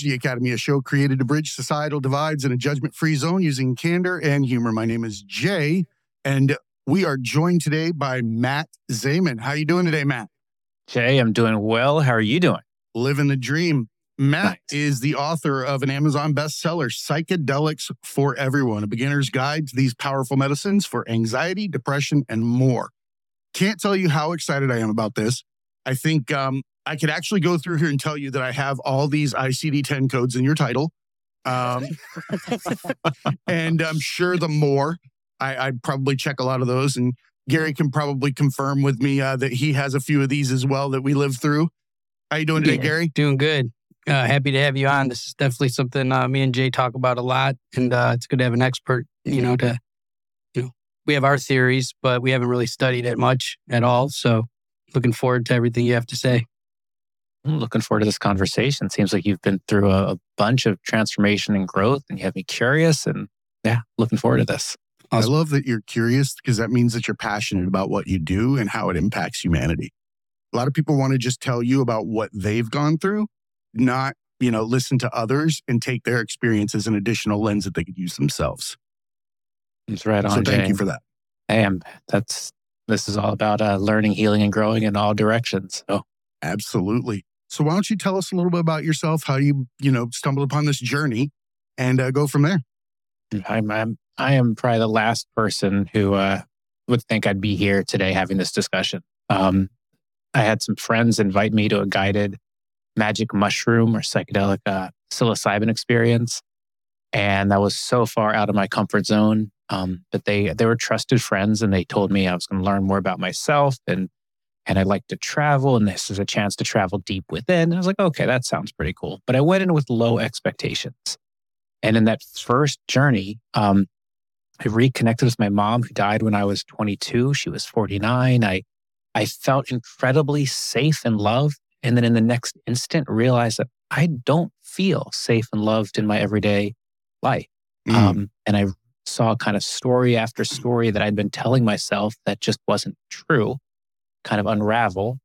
Tragedy Academy, a show created to bridge societal divides in a judgment free zone using candor and humor. My name is Jay, and we are joined today by Matt Zemon. How are you doing today, Matt? Jay, I'm doing well. How are you doing? Living the dream. Matt Nice. is the author of an Amazon bestseller, Psychedelics for Everyone, a beginner's guide to these powerful medicines for anxiety, depression, and more. Can't tell you how excited I am about this. I think um, I could actually go through here and tell you that I have all these ICD 10 codes in your title. Um, and I'm sure the more, I, I'd probably check a lot of those. And Gary can probably confirm with me uh, that he has a few of these as well that we lived through. How you doing today, Yeah. Gary? Doing good. Uh, happy to have you on. This is definitely something uh, me and Jay talk about a lot, and uh, it's good to have an expert. You know, to you know, we have our theories, but we haven't really studied it much at all. So, looking forward to everything you have to say. I'm looking forward to this conversation. Seems like you've been through a, a bunch of transformation and growth, and you have me curious. And yeah, looking forward to this. I love that you're curious because that means that you're passionate about what you do and how it impacts humanity. A lot of people want to just tell you about what they've gone through, not, you know, listen to others and take their experience as an additional lens that they could use themselves. It's right on. so thank Jay. you for that. I'm, that's this is all about uh, learning, healing, and growing in all directions. So Absolutely. So why don't you tell us a little bit about yourself, how you, you know, stumbled upon this journey and uh, go from there. I'm, I'm I am probably the last person who uh, would think I'd be here today having this discussion. Um, I had some friends invite me to a guided magic mushroom or psychedelic uh, psilocybin experience, and that was so far out of my comfort zone. Um, but they they were trusted friends, and they told me I was going to learn more about myself and and I like to travel, and this is a chance to travel deep within. I was like, okay, that sounds pretty cool. But I went in with low expectations. And in that first journey, um, I reconnected with my mom who died when I was 22. She was 49. I, I felt incredibly safe and loved. And then in the next instant, realized that I don't feel safe and loved in my everyday life. Mm. Um, and I saw kind of story after story that I'd been telling myself that just wasn't true, kind of unravel.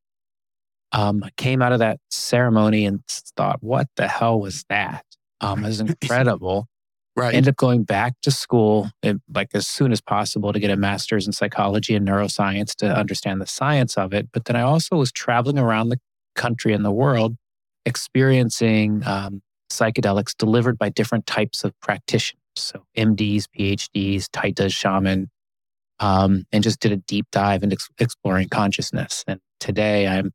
Um, came out of that ceremony and thought, what the hell was that? Um, it was incredible. right. ended up going back to school eh, like as soon as possible to get a master's in psychology and neuroscience to understand the science of it. But then I also was traveling around the country and the world experiencing um, psychedelics delivered by different types of practitioners. So MDs, PhDs, Taitas, shaman, um, and just did a deep dive into ex- exploring consciousness. And today I'm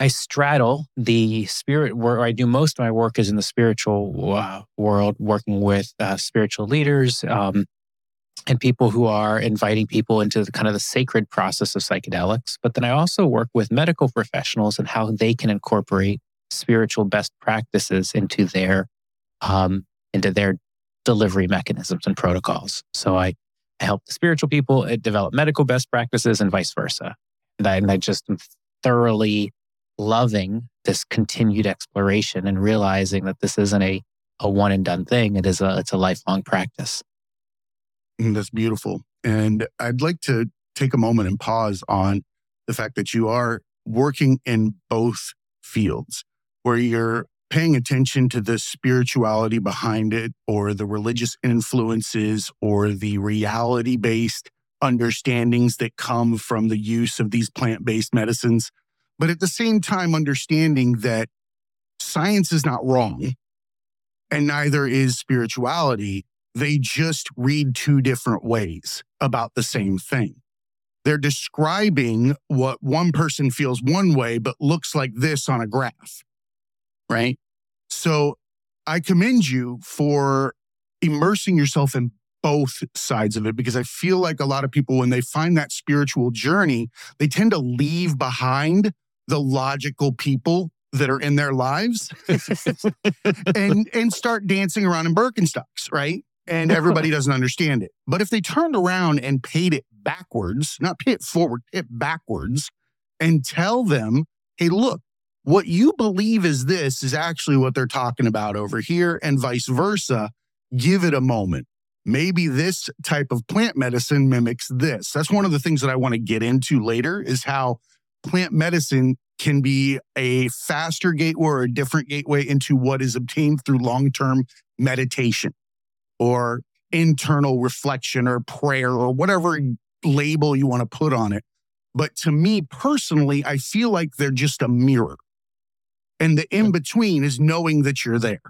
I straddle the spirit where I do most of my work is in the spiritual uh, world, working with uh, spiritual leaders um, and people who are inviting people into the kind of the sacred process of psychedelics. But then I also work with medical professionals and how they can incorporate spiritual best practices into their um, into their delivery mechanisms and protocols. So I, I help the spiritual people uh, develop medical best practices and vice versa. And I, and I just am thoroughly loving this continued exploration and realizing that this isn't a, a one and done thing. It is a it's a lifelong practice. Mm, That's beautiful. And I'd like to take a moment and pause on the fact that you are working in both fields where you're paying attention to the spirituality behind it or the religious influences or the reality based understandings that come from the use of these plant based medicines. But at the same time, understanding that science is not wrong and neither is spirituality they just read two different ways about the same thing. They're describing what one person feels one way, but looks like this on a graph, right? So I commend you for immersing yourself in both sides of it because I feel like a lot of people, when they find that spiritual journey, they tend to leave behind the logical people that are in their lives and and start dancing around in Birkenstocks, right? And everybody doesn't understand it. But if they turned around and paid it backwards, not pay it forward, pay it backwards, and tell them, hey, look, what you believe is this is actually what they're talking about over here, and vice versa. Give it a moment. Maybe this type of plant medicine mimics this. That's one of the things that I want to get into later is how plant medicine can be a faster gateway or a different gateway into what is obtained through long term meditation or internal reflection or prayer or whatever label you want to put on it. But to me personally, I feel like they're just a mirror. And the in between is knowing that you're there.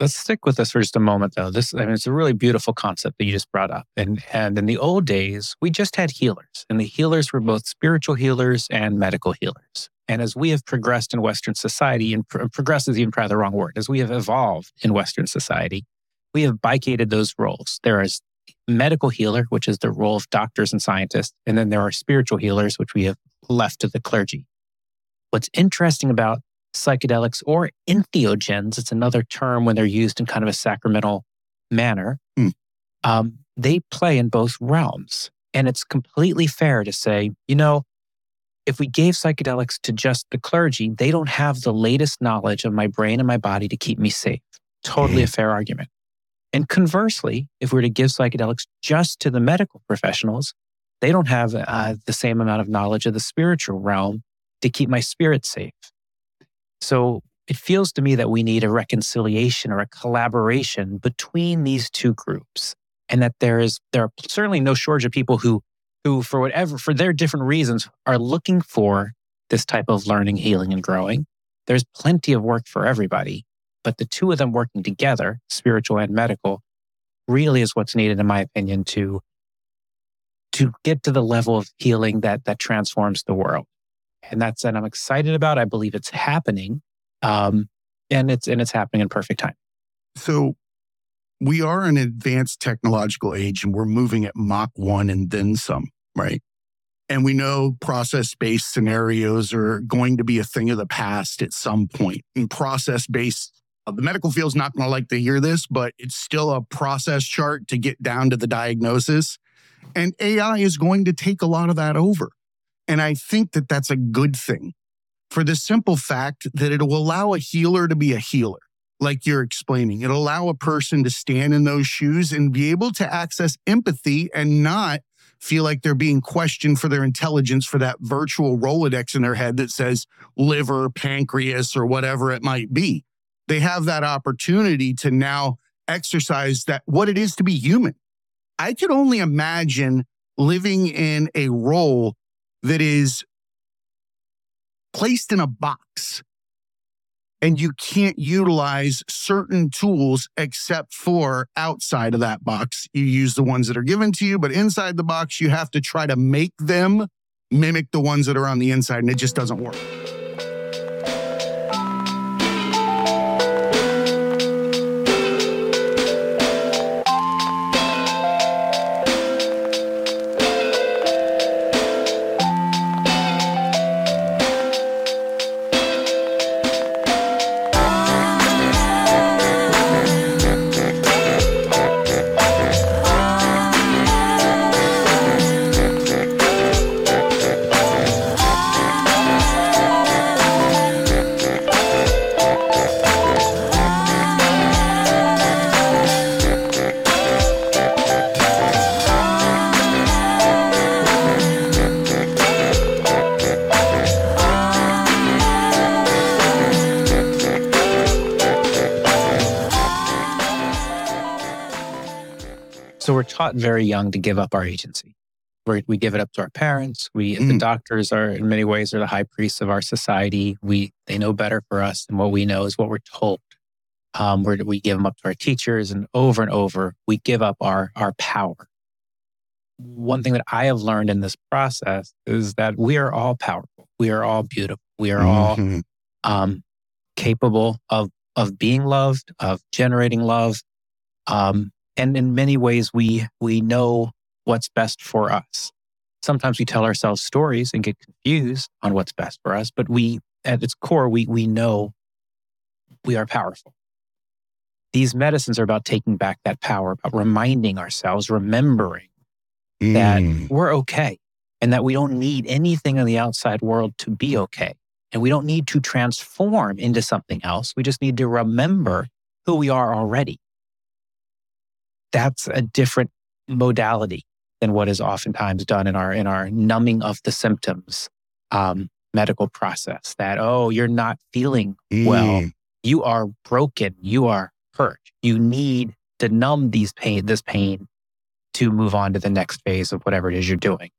Let's stick with this for just a moment, though. This, I mean, it's a really beautiful concept that you just brought up. And and in the old days, we just had healers, and the healers were both spiritual healers and medical healers. And as we have progressed in Western society, and pro- progress is even probably the wrong word, as we have evolved in Western society, we have bifurcated those roles. There is medical healer, which is the role of doctors and scientists, and then there are spiritual healers, which we have left to the clergy. What's interesting about psychedelics or entheogens, it's another term when they're used in kind of a sacramental manner, Mm. um, they play in both realms. And it's completely fair to say, you know, if we gave psychedelics to just the clergy, they don't have the latest knowledge of my brain and my body to keep me safe. Totally a fair argument. And conversely, if we were to give psychedelics just to the medical professionals, they don't have uh, the same amount of knowledge of the spiritual realm to keep my spirit safe. So it feels to me that we need a reconciliation or a collaboration between these two groups, and that there is there are certainly no shortage of people who who for whatever for their different reasons are looking for this type of learning, healing, and growing. There's plenty of work for everybody, but the two of them working together, spiritual and medical, really is what's needed, in my opinion, to to get to the level of healing that that transforms the world and that's and I'm excited about. I believe it's happening, um, and it's and it's happening in perfect time. So we are an advanced technological age and we're moving at Mach 1 and then some, right? And we know process based scenarios are going to be a thing of the past at some point. And process based, uh, the medical field's not going to like to hear this, but it's still a process chart to get down to the diagnosis. And AI is going to take a lot of that over. And I think that that's a good thing for the simple fact that it will allow a healer to be a healer, like you're explaining. It'll allow a person to stand in those shoes and be able to access empathy and not feel like they're being questioned for their intelligence for that virtual Rolodex in their head that says liver, pancreas, or whatever it might be. They have that opportunity to now exercise that what it is to be human. I could only imagine living in a role that is placed in a box and you can't utilize certain tools except for outside of that box. You use the ones that are given to you, but inside the box, you have to try to make them mimic the ones that are on the inside, and it just doesn't work. Very young to give up our agency. We're, we give it up to our parents. We, the Mm. doctors are in many ways are the high priests of our society. We, they know better for us than what we know is what we're told. Um, we're, we give them up to our teachers, and over and over, we give up our our power. One thing that I have learned in this process is that we are all powerful. We are all beautiful. We are all Mhm. um, capable of of being loved, of generating love, um, and in many ways, we we know what's best for us. Sometimes we tell ourselves stories and get confused on what's best for us, but we, at its core, we we know we are powerful. These medicines are about taking back that power, about reminding ourselves, remembering that Mm. we're okay and that we don't need anything in the outside world to be okay. And we don't need to transform into something else. We just need to remember who we are already. That's a different modality than what is oftentimes done in our in our numbing of the symptoms um, medical process that, oh, you're not feeling well. Mm. You are broken. You are hurt. You need to numb these pain, this pain to move on to the next phase of whatever it is you're doing.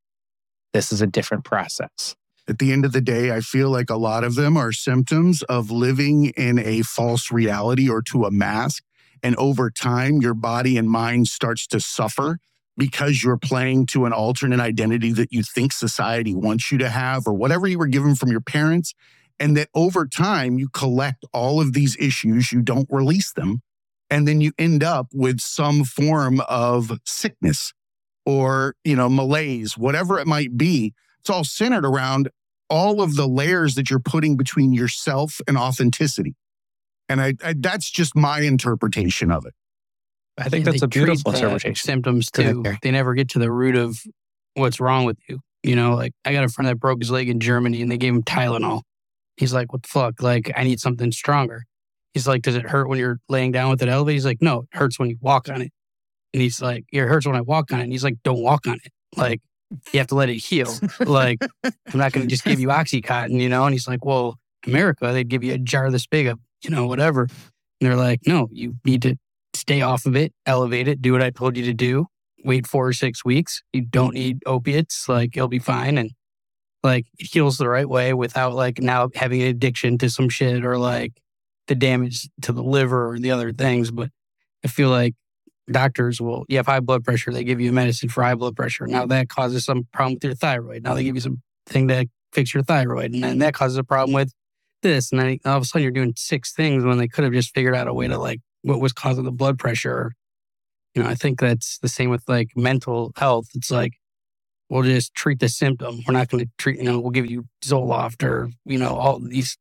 This is a different process. At the end of the day, I feel like a lot of them are symptoms of living in a false reality or to a mask. And over time, your body and mind starts to suffer because you're playing to an alternate identity that you think society wants you to have or whatever you were given from your parents. And that over time, you collect all of these issues, you don't release them. And then you end up with some form of sickness or, you know, malaise, whatever it might be. It's all centered around all of the layers that you're putting between yourself and authenticity. And I, I that's just my interpretation of it. I think Yeah, that's a beautiful treat the interpretation. Symptoms too. Okay. They never get to the root of what's wrong with you. You know, like I got a friend that broke his leg in Germany and they gave him Tylenol. He's like, what the fuck? Like, I need something stronger. He's like, does it hurt when you're laying down with it elevator? He's like, no, it hurts when you walk on it. And he's like, it hurts when I walk on it. And he's like, don't walk on it. Like, you have to let it heal. like, I'm not going to just give you Oxycontin, you know? And he's like, well, America, they'd give you a jar this big of, you know, whatever. And they're like, no, you need to stay off of it, elevate it, do what I told you to do. Wait four or six weeks. You don't need opiates. Like, you'll be fine. And like, it heals the right way without like now having an addiction to some shit or like the damage to the liver or the other things. But I feel like doctors will, you have high blood pressure, they give you a medicine for high blood pressure. Now that causes some problem with your thyroid. Now they give you some thing to fix your thyroid. And then that causes a problem with this. And then all of a sudden you're doing six things when they could have just figured out a way to like what was causing the blood pressure. You know, I think that's the same with like mental health. It's like, we'll just treat the symptom. We're not going to treat, you know, we'll give you Zoloft or, you know, all these,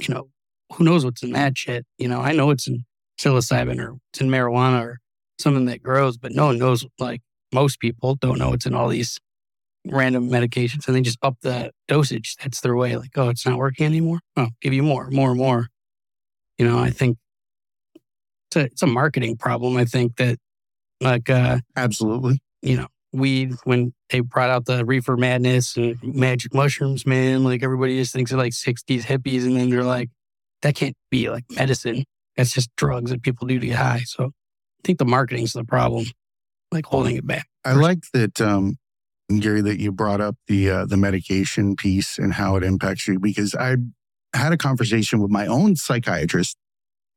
you know, who knows what's in that shit. You know, I know it's in psilocybin or it's in marijuana or something that grows, but no one knows, like most people don't know it's in all these random medications and they just up the dosage. That's their way. Like, oh, it's not working anymore. Oh, give you more, more, and more. You know, I think it's a, it's a marketing problem. I think that like, uh, Absolutely. you know, weed when they brought out the reefer madness and magic mushrooms, man. Like everybody just thinks of like 60s hippies and then they're like, that can't be like medicine. That's just drugs that people do to get high. So I think the marketing's the problem, like holding it back. I like that, um, Gary, that you brought up the uh, the medication piece and how it impacts you because I had a conversation with my own psychiatrist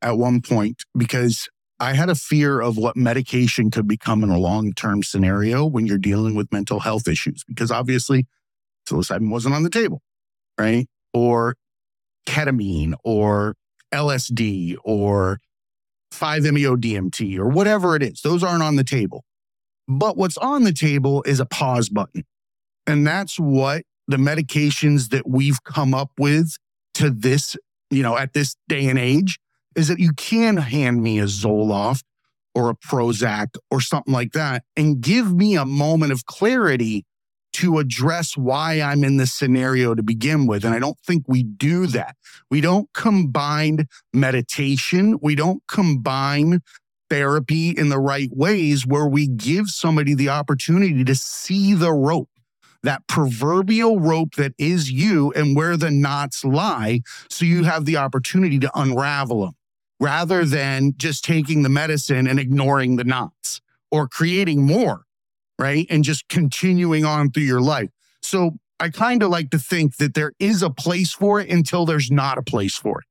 at one point because I had a fear of what medication could become in a long term scenario when you're dealing with mental health issues because obviously psilocybin wasn't on the table, right? Or ketamine or LSD or 5-MeO DMT or whatever it is. Those aren't on the table. But what's on the table is a pause button. And that's what the medications that we've come up with to this, you know, at this day and age is that you can hand me a Zoloft or a Prozac or something like that and give me a moment of clarity to address why I'm in this scenario to begin with. And I don't think we do that. We don't combine meditation. We don't combine therapy in the right ways where we give somebody the opportunity to see the rope, that proverbial rope that is you and where the knots lie. So you have the opportunity to unravel them rather than just taking the medicine and ignoring the knots or creating more, right? And just continuing on through your life. So I kind of like to think that there is a place for it until there's not a place for it.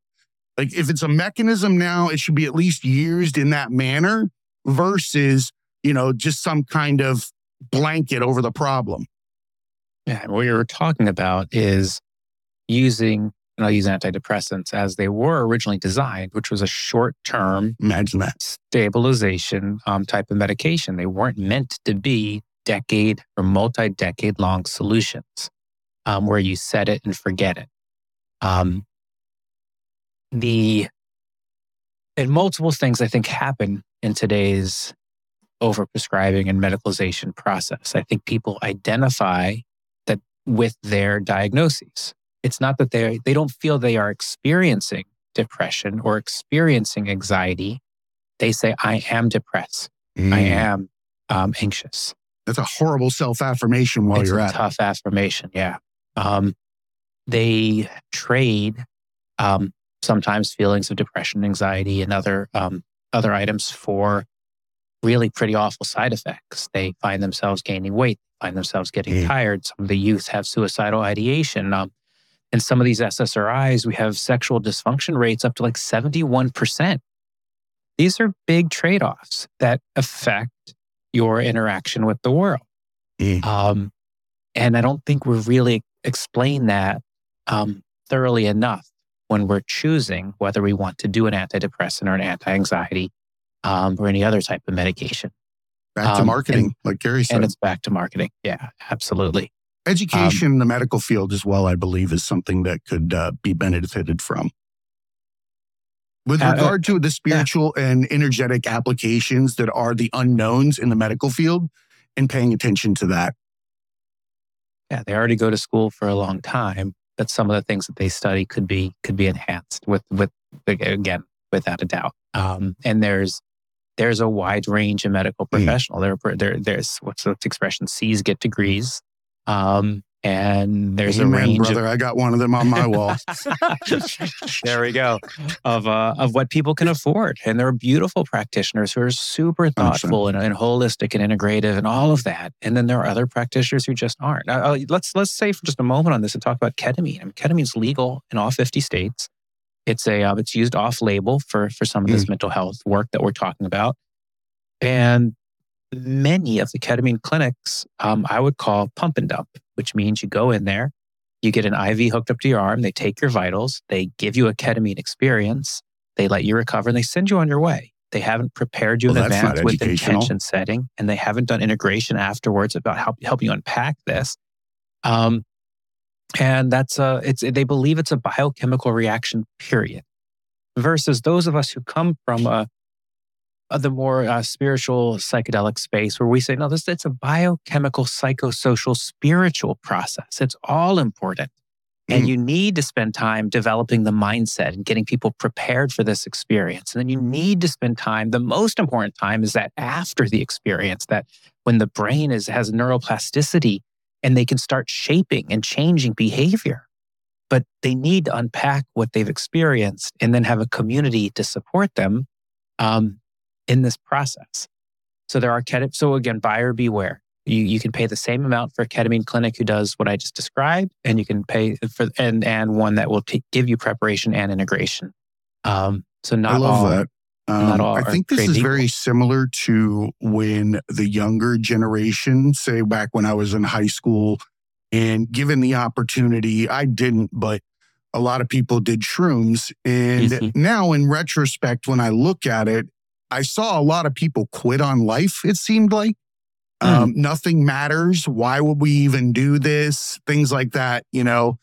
Like if it's a mechanism now, it should be at least used in that manner versus, you know, just some kind of blanket over the problem. Yeah, and what you're talking about is using, and I'll use antidepressants as they were originally designed, which was a short term Imagine that. stabilization um, type of medication. They weren't meant to be decade or multi decade long solutions um, where you set it and forget it. Um, the and multiple things I think happen in today's overprescribing and medicalization process. I think people identify that with their diagnoses. It's not that they they don't feel they are experiencing depression or experiencing anxiety. They say, "I am depressed. I Mm. am um, anxious." That's a horrible self affirmation while it's you're at it. tough affirmation. Yeah. Um, they trade um, sometimes feelings of depression, anxiety, and other um, other items for really pretty awful side effects. They find themselves gaining weight, find themselves getting mm. tired. Some of the youth have suicidal ideation. Um, and some of these SSRIs, we have sexual dysfunction rates up to like 71%. These are big trade offs that affect your interaction with the world. Mm. Um, and I don't think we've really explained that um, thoroughly enough when we're choosing whether we want to do an antidepressant or an anti anxiety um, or any other type of medication. Back to um, marketing, and, like Gary said. And it's back to marketing. Yeah, absolutely. Education um, in the medical field as well, I believe, is something that could uh, be benefited from. With uh, uh regard to the spiritual and energetic applications that are the unknowns in the medical field and paying attention to that. Yeah, they already go to school for a long time, but some of the things that they study could be could be enhanced with with again without a doubt. Um, and there's there's a wide range of medical hmm. professional. Mm. There, there, there's what's the expression? C's get degrees. Um, and there's Amen, a range brother. Of, I got one of them on my wall. there we go. Of uh, of what people can afford, and there are beautiful practitioners who are super thoughtful and, and, holistic and integrative and all of that. And then there are other practitioners who just aren't. Uh, let's let's say for just a moment on this and talk about ketamine. I mean, ketamine is legal in all 50 states. It's a uh, it's used off label for for some of this mm. mental health work that we're talking about, and many of the ketamine clinics um, I would call pump and dump, which means you go in there, you get an IV hooked up to your arm, they take your vitals, they give you a ketamine experience, they let you recover, and they send you on your way. They haven't prepared you well, in advance with intention setting, and they haven't done integration afterwards about how help you unpack this. Um, and that's a it's they believe it's a biochemical reaction period versus those of us who come from a the more uh, spiritual psychedelic space where we say no this it's a biochemical psychosocial spiritual process it's all important and mm. you need to spend time developing the mindset and getting people prepared for this experience and then you need to spend time the most important time is that after the experience that when the brain is has neuroplasticity and they can start shaping and changing behavior. But they need to unpack what they've experienced and then have a community to support them um, in this process. So there are ketamine. So again, buyer beware. You you can pay the same amount for a ketamine clinic who does what I just described, and you can pay for and and one that will t- give you preparation and integration. Um, so not I love all, that. Um, I think this is very similar to when the younger generation, say back when I was in high school, and given the opportunity, I didn't, but a lot of people did shrooms. And mm-hmm. now, in retrospect, when I look at it, I saw a lot of people quit on life, it seemed like. Mm. Um, nothing matters. Why would we even do this? Things like that, you know,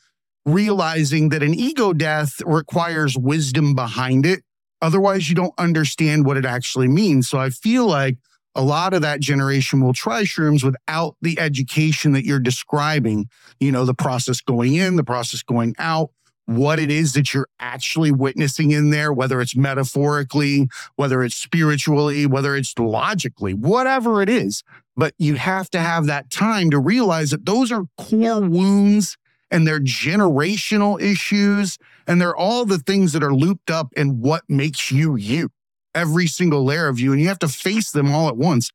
realizing that an ego death requires wisdom behind it Otherwise, you don't understand what it actually means. So I feel like a lot of that generation will try shrooms without the education that you're describing. You know, the process going in, the process going out, what it is that you're actually witnessing in there, whether it's metaphorically, whether it's spiritually, whether it's logically, whatever it is. But you have to have that time to realize that those are core wounds and they're generational issues and they're all the things that are looped up in what makes you you, every single layer of you. And you have to face them all at once.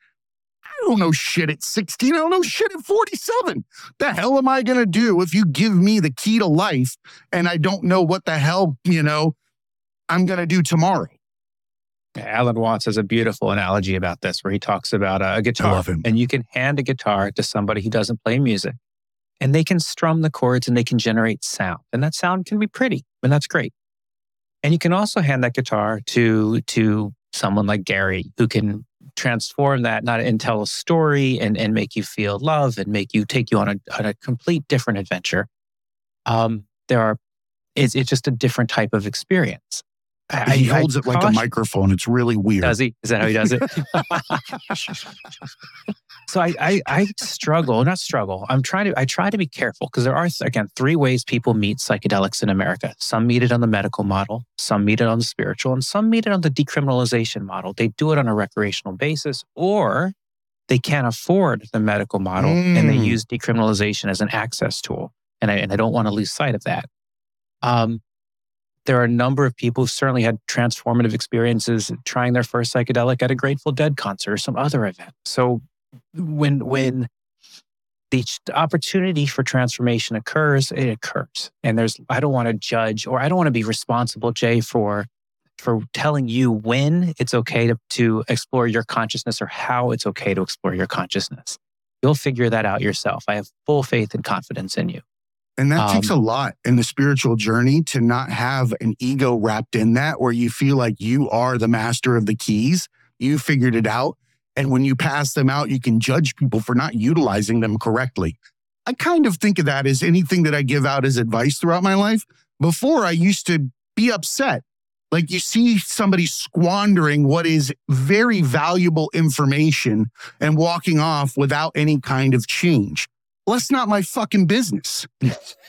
I don't know shit at 16. I don't know shit at 47. The hell am I going to do if you give me the key to life and I don't know what the hell, you know, I'm going to do tomorrow? Alan Watts has a beautiful analogy about this where he talks about a guitar. And you can hand a guitar to somebody who doesn't play music and they can strum the chords and they can generate sound. And that sound can be pretty, and that's great. And you can also hand that guitar to to someone like Gary who can transform that not and tell a story and, and make you feel love and make you take you on a, on a complete different adventure. Um, there are it's, it's just a different type of experience. I, he holds I, it like a microphone. It's really weird. Does he? Is that how he does it? so I, I, I struggle, not struggle. I'm trying to I try to be careful because there are again three ways people meet psychedelics in America. Some meet it on the medical model, some meet it on the spiritual, and some meet it on the decriminalization model. They do it on a recreational basis, or they can't afford the medical model mm. and they mm. use decriminalization as an access tool. And I, and I don't want to lose sight of that. Um, there are a number of people who certainly had transformative experiences trying their first psychedelic at a Grateful Dead concert or some other event. So when when the opportunity for transformation occurs, it occurs. And there's I don't want to judge or I don't want to be responsible, Jay, for for telling you when it's okay to, to explore your consciousness or how it's okay to explore your consciousness. You'll figure that out yourself. I have full faith and confidence in you. And that um, takes a lot in the spiritual journey to not have an ego wrapped in that where you feel like you are the master of the keys. You figured it out. And when you pass them out, you can judge people for not utilizing them correctly. I kind of think of that as anything that I give out as advice throughout my life. Before, I used to be upset. Like you see somebody squandering what is very valuable information and walking off without any kind of change. Well, that's not my fucking business,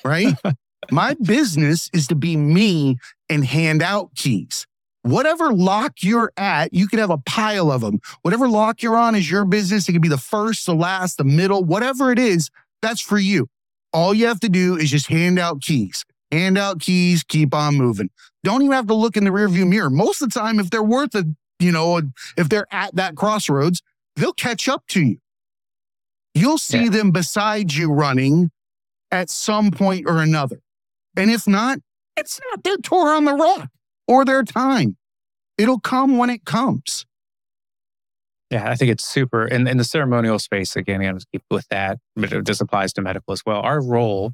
right? my business is to be me and hand out keys. Whatever lock you're at, you can have a pile of them. Whatever lock you're on is your business. It can be the first, the last, the middle, whatever it is, that's for you. All you have to do is just hand out keys. Hand out keys, keep on moving. Don't even have to look in the rearview mirror. Most of the time, if they're worth it, you know, if they're at that crossroads, they'll catch up to you. You'll see yeah. them beside you running at some point or another. And if not, it's not their tour on the rock or their time. It'll come when it comes. Yeah, I think it's super. In, in the ceremonial space, again, I'm to keep with that, but this applies to medical as well. Our role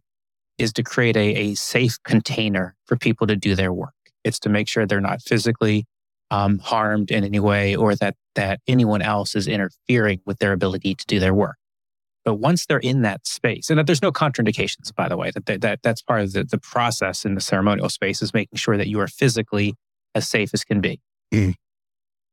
is to create a, a safe container for people to do their work. It's to make sure they're not physically um, harmed in any way or that, that anyone else is interfering with their ability to do their work. But once they're in that space, and that there's no contraindications, by the way, that, that, that's part of the, the process in the ceremonial space is making sure that you are physically as safe as can be. Mm.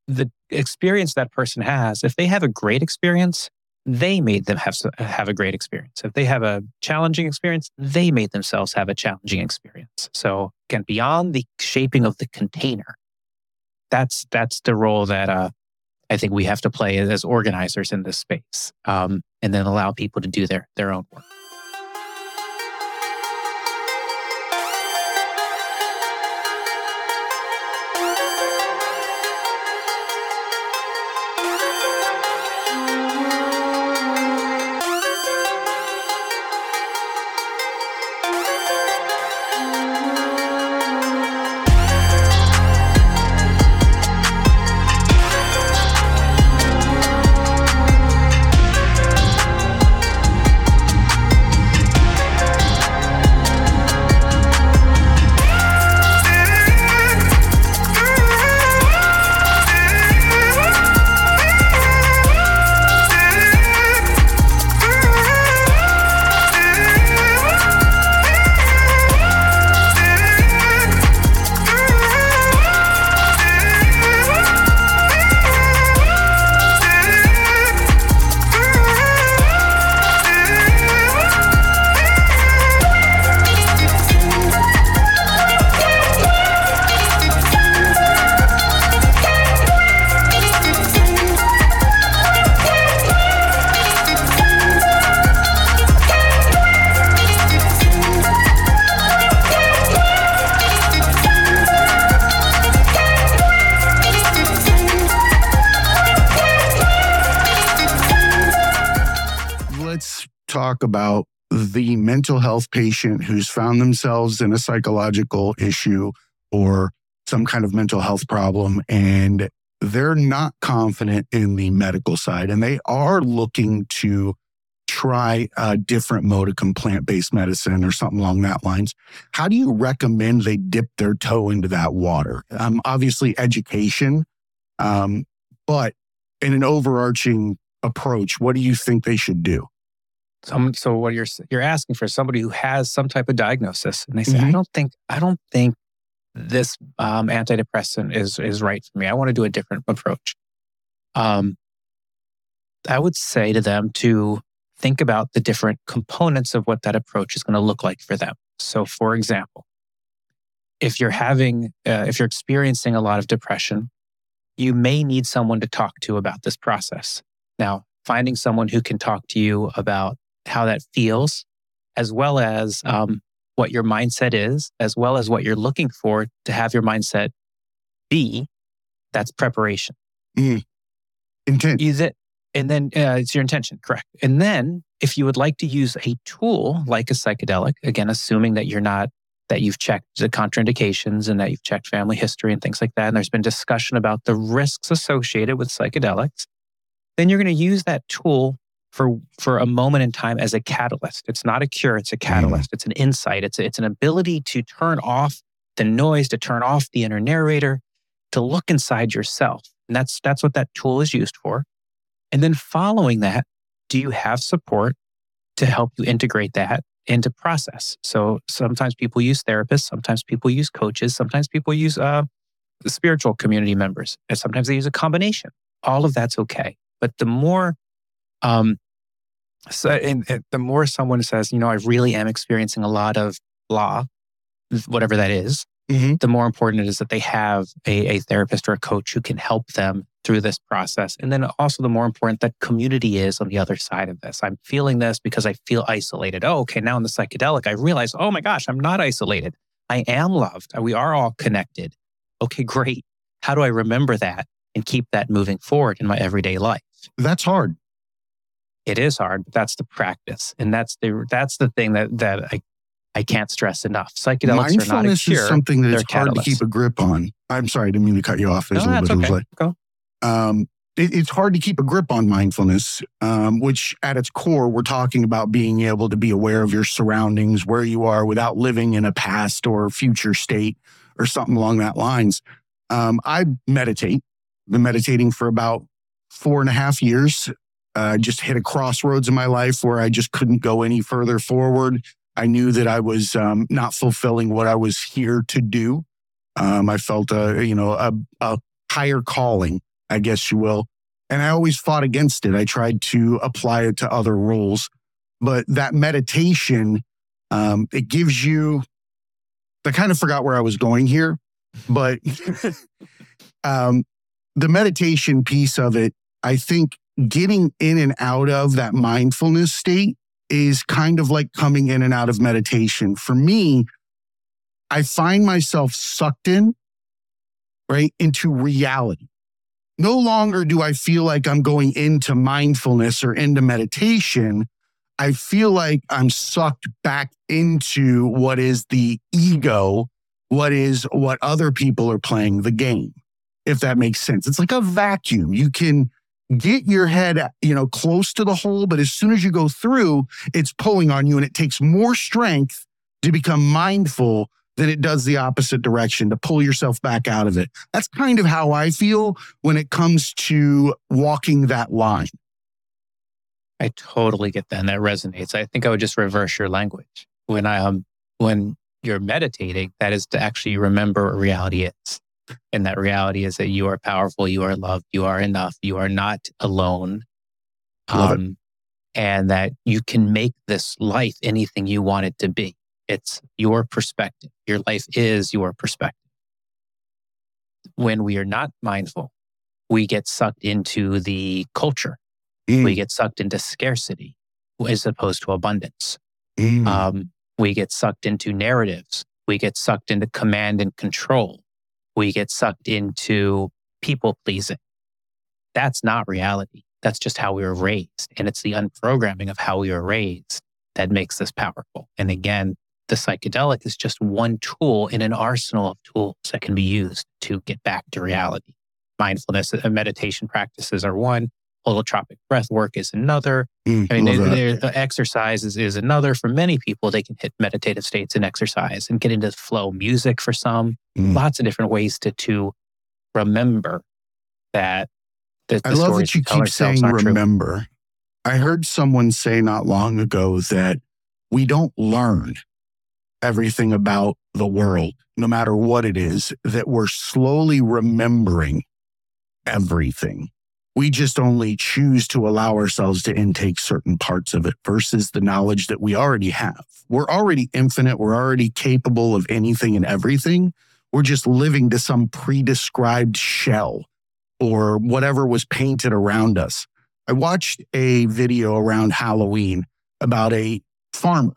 The experience that person has, if they have a great experience, they made them have, have a great experience. If they have a challenging experience, they made themselves have a challenging experience. So again, beyond the shaping of the container, that's that's the role that uh, I think we have to play as organizers in this space, um, and then allow people to do their their own work. Health patient who's found themselves in a psychological issue or some kind of mental health problem and they're not confident in the medical side and they are looking to try a different modicum plant-based medicine or something along that lines. How do you recommend they dip their toe into that water? Um, obviously education um, but in an overarching approach what do you think they should do some, so what you're you're asking for somebody who has some type of diagnosis, and they say, mm-hmm. "I don't think I don't think this um, antidepressant is is right for me. I want to do a different approach." Um, I would say to them to think about the different components of what that approach is going to look like for them. So, for example, if you're having, uh, if you're experiencing a lot of depression, you may need someone to talk to about this process. Now, finding someone who can talk to you about how that feels as well as um, what your mindset is, as well as what you're looking for to have your mindset be. That's preparation. Mm. Intent. Use it. And then uh, it's your intention, correct. And then if you would like to use a tool like a psychedelic, again, assuming that you're not, that you've checked the contraindications and that you've checked family history and things like that, and there's been discussion about the risks associated with psychedelics, then you're going to use that tool for, for a moment in time as a catalyst. It's not a cure, it's a catalyst. Mm. It's an insight. It's, a, it's an ability to turn off the noise, to turn off the inner narrator, to look inside yourself. And that's, that's what that tool is used for. And then following that, do you have support to help you integrate that into process? So sometimes people use therapists, sometimes people use coaches, sometimes people use uh, the spiritual community members, and sometimes they use a combination. All of that's okay. But the more, um, so, and, and the more someone says, you know, I really am experiencing a lot of blah, whatever that is, mm-hmm. the more important it is that they have a, a therapist or a coach who can help them through this process. And then also the more important that community is on the other side of this. I'm feeling this because I feel isolated. Oh, okay. Now in the psychedelic, I realize, oh my gosh, I'm not isolated. I am loved. We are all connected. Okay, great. How do I remember that and keep that moving forward in my everyday life? That's hard. It is hard, but that's the practice. And that's the that's the thing that that I I can't stress enough. Psychedelics are not a cure. is something that is hard to keep a grip on. I'm sorry, I didn't mean to cut you off. There's no, a little bit okay. Go um, it, it's hard to keep a grip on mindfulness, um, which at its core, we're talking about being able to be aware of your surroundings, where you are without living in a past or future state or something along that lines. Um, I meditate, been meditating for about four and a half years. I uh, just hit a crossroads in my life where I just couldn't go any further forward. I knew that I was um, not fulfilling what I was here to do. Um, I felt a, you know, a, a higher calling I guess you will. And I always fought against it. I tried to apply it to other roles. But that meditation, um, it gives you, I kind of forgot where I was going here, but um, the meditation piece of it, I think getting in and out of that mindfulness state is kind of like coming in and out of meditation. For me, I find myself sucked in, right, into reality no longer do I feel like I'm going into mindfulness or into meditation. I feel like I'm sucked back into what is the ego, what is what other people are playing the game, if that makes sense. It's like a vacuum. You can get your head, you know, close to the hole, but as soon as you go through, it's pulling on you and it takes more strength to become mindful than it does the opposite direction to pull yourself back out of it. That's kind of how I feel when it comes to walking that line. I totally get that. And that resonates. I think I would just reverse your language. When I um when you're meditating, that is to actually remember what reality is. And that reality is that you are powerful, you are loved, you are enough, you are not alone. Um, and that you can make this life anything you want it to be. It's your perspective. Your life is your perspective. When we are not mindful, we get sucked into the culture. Mm. We get sucked into scarcity as opposed to abundance. Mm. Um, we get sucked into narratives. We get sucked into command and control. We get sucked into people pleasing. That's not reality. That's just how we were raised. And it's the unprogramming of how we were raised that makes this powerful. And again, the psychedelic is just one tool in an arsenal of tools that can be used to get back to reality. Mindfulness and meditation practices are one. Holotropic breath work is another. Mm, I mean, they, exercise is, is another. For many people, they can hit meditative states and exercise and get into flow music for some. Mm. Lots of different ways to, to remember that. The, the I love that you keep saying remember. True. I heard someone say not long ago that we don't learn everything about the world, no matter what it is, that we're slowly remembering everything. We just only choose to allow ourselves to intake certain parts of it versus the knowledge that we already have. We're already infinite. We're already capable of anything and everything. We're just living to some pre described shell or whatever was painted around us. I watched a video around Halloween about a farmer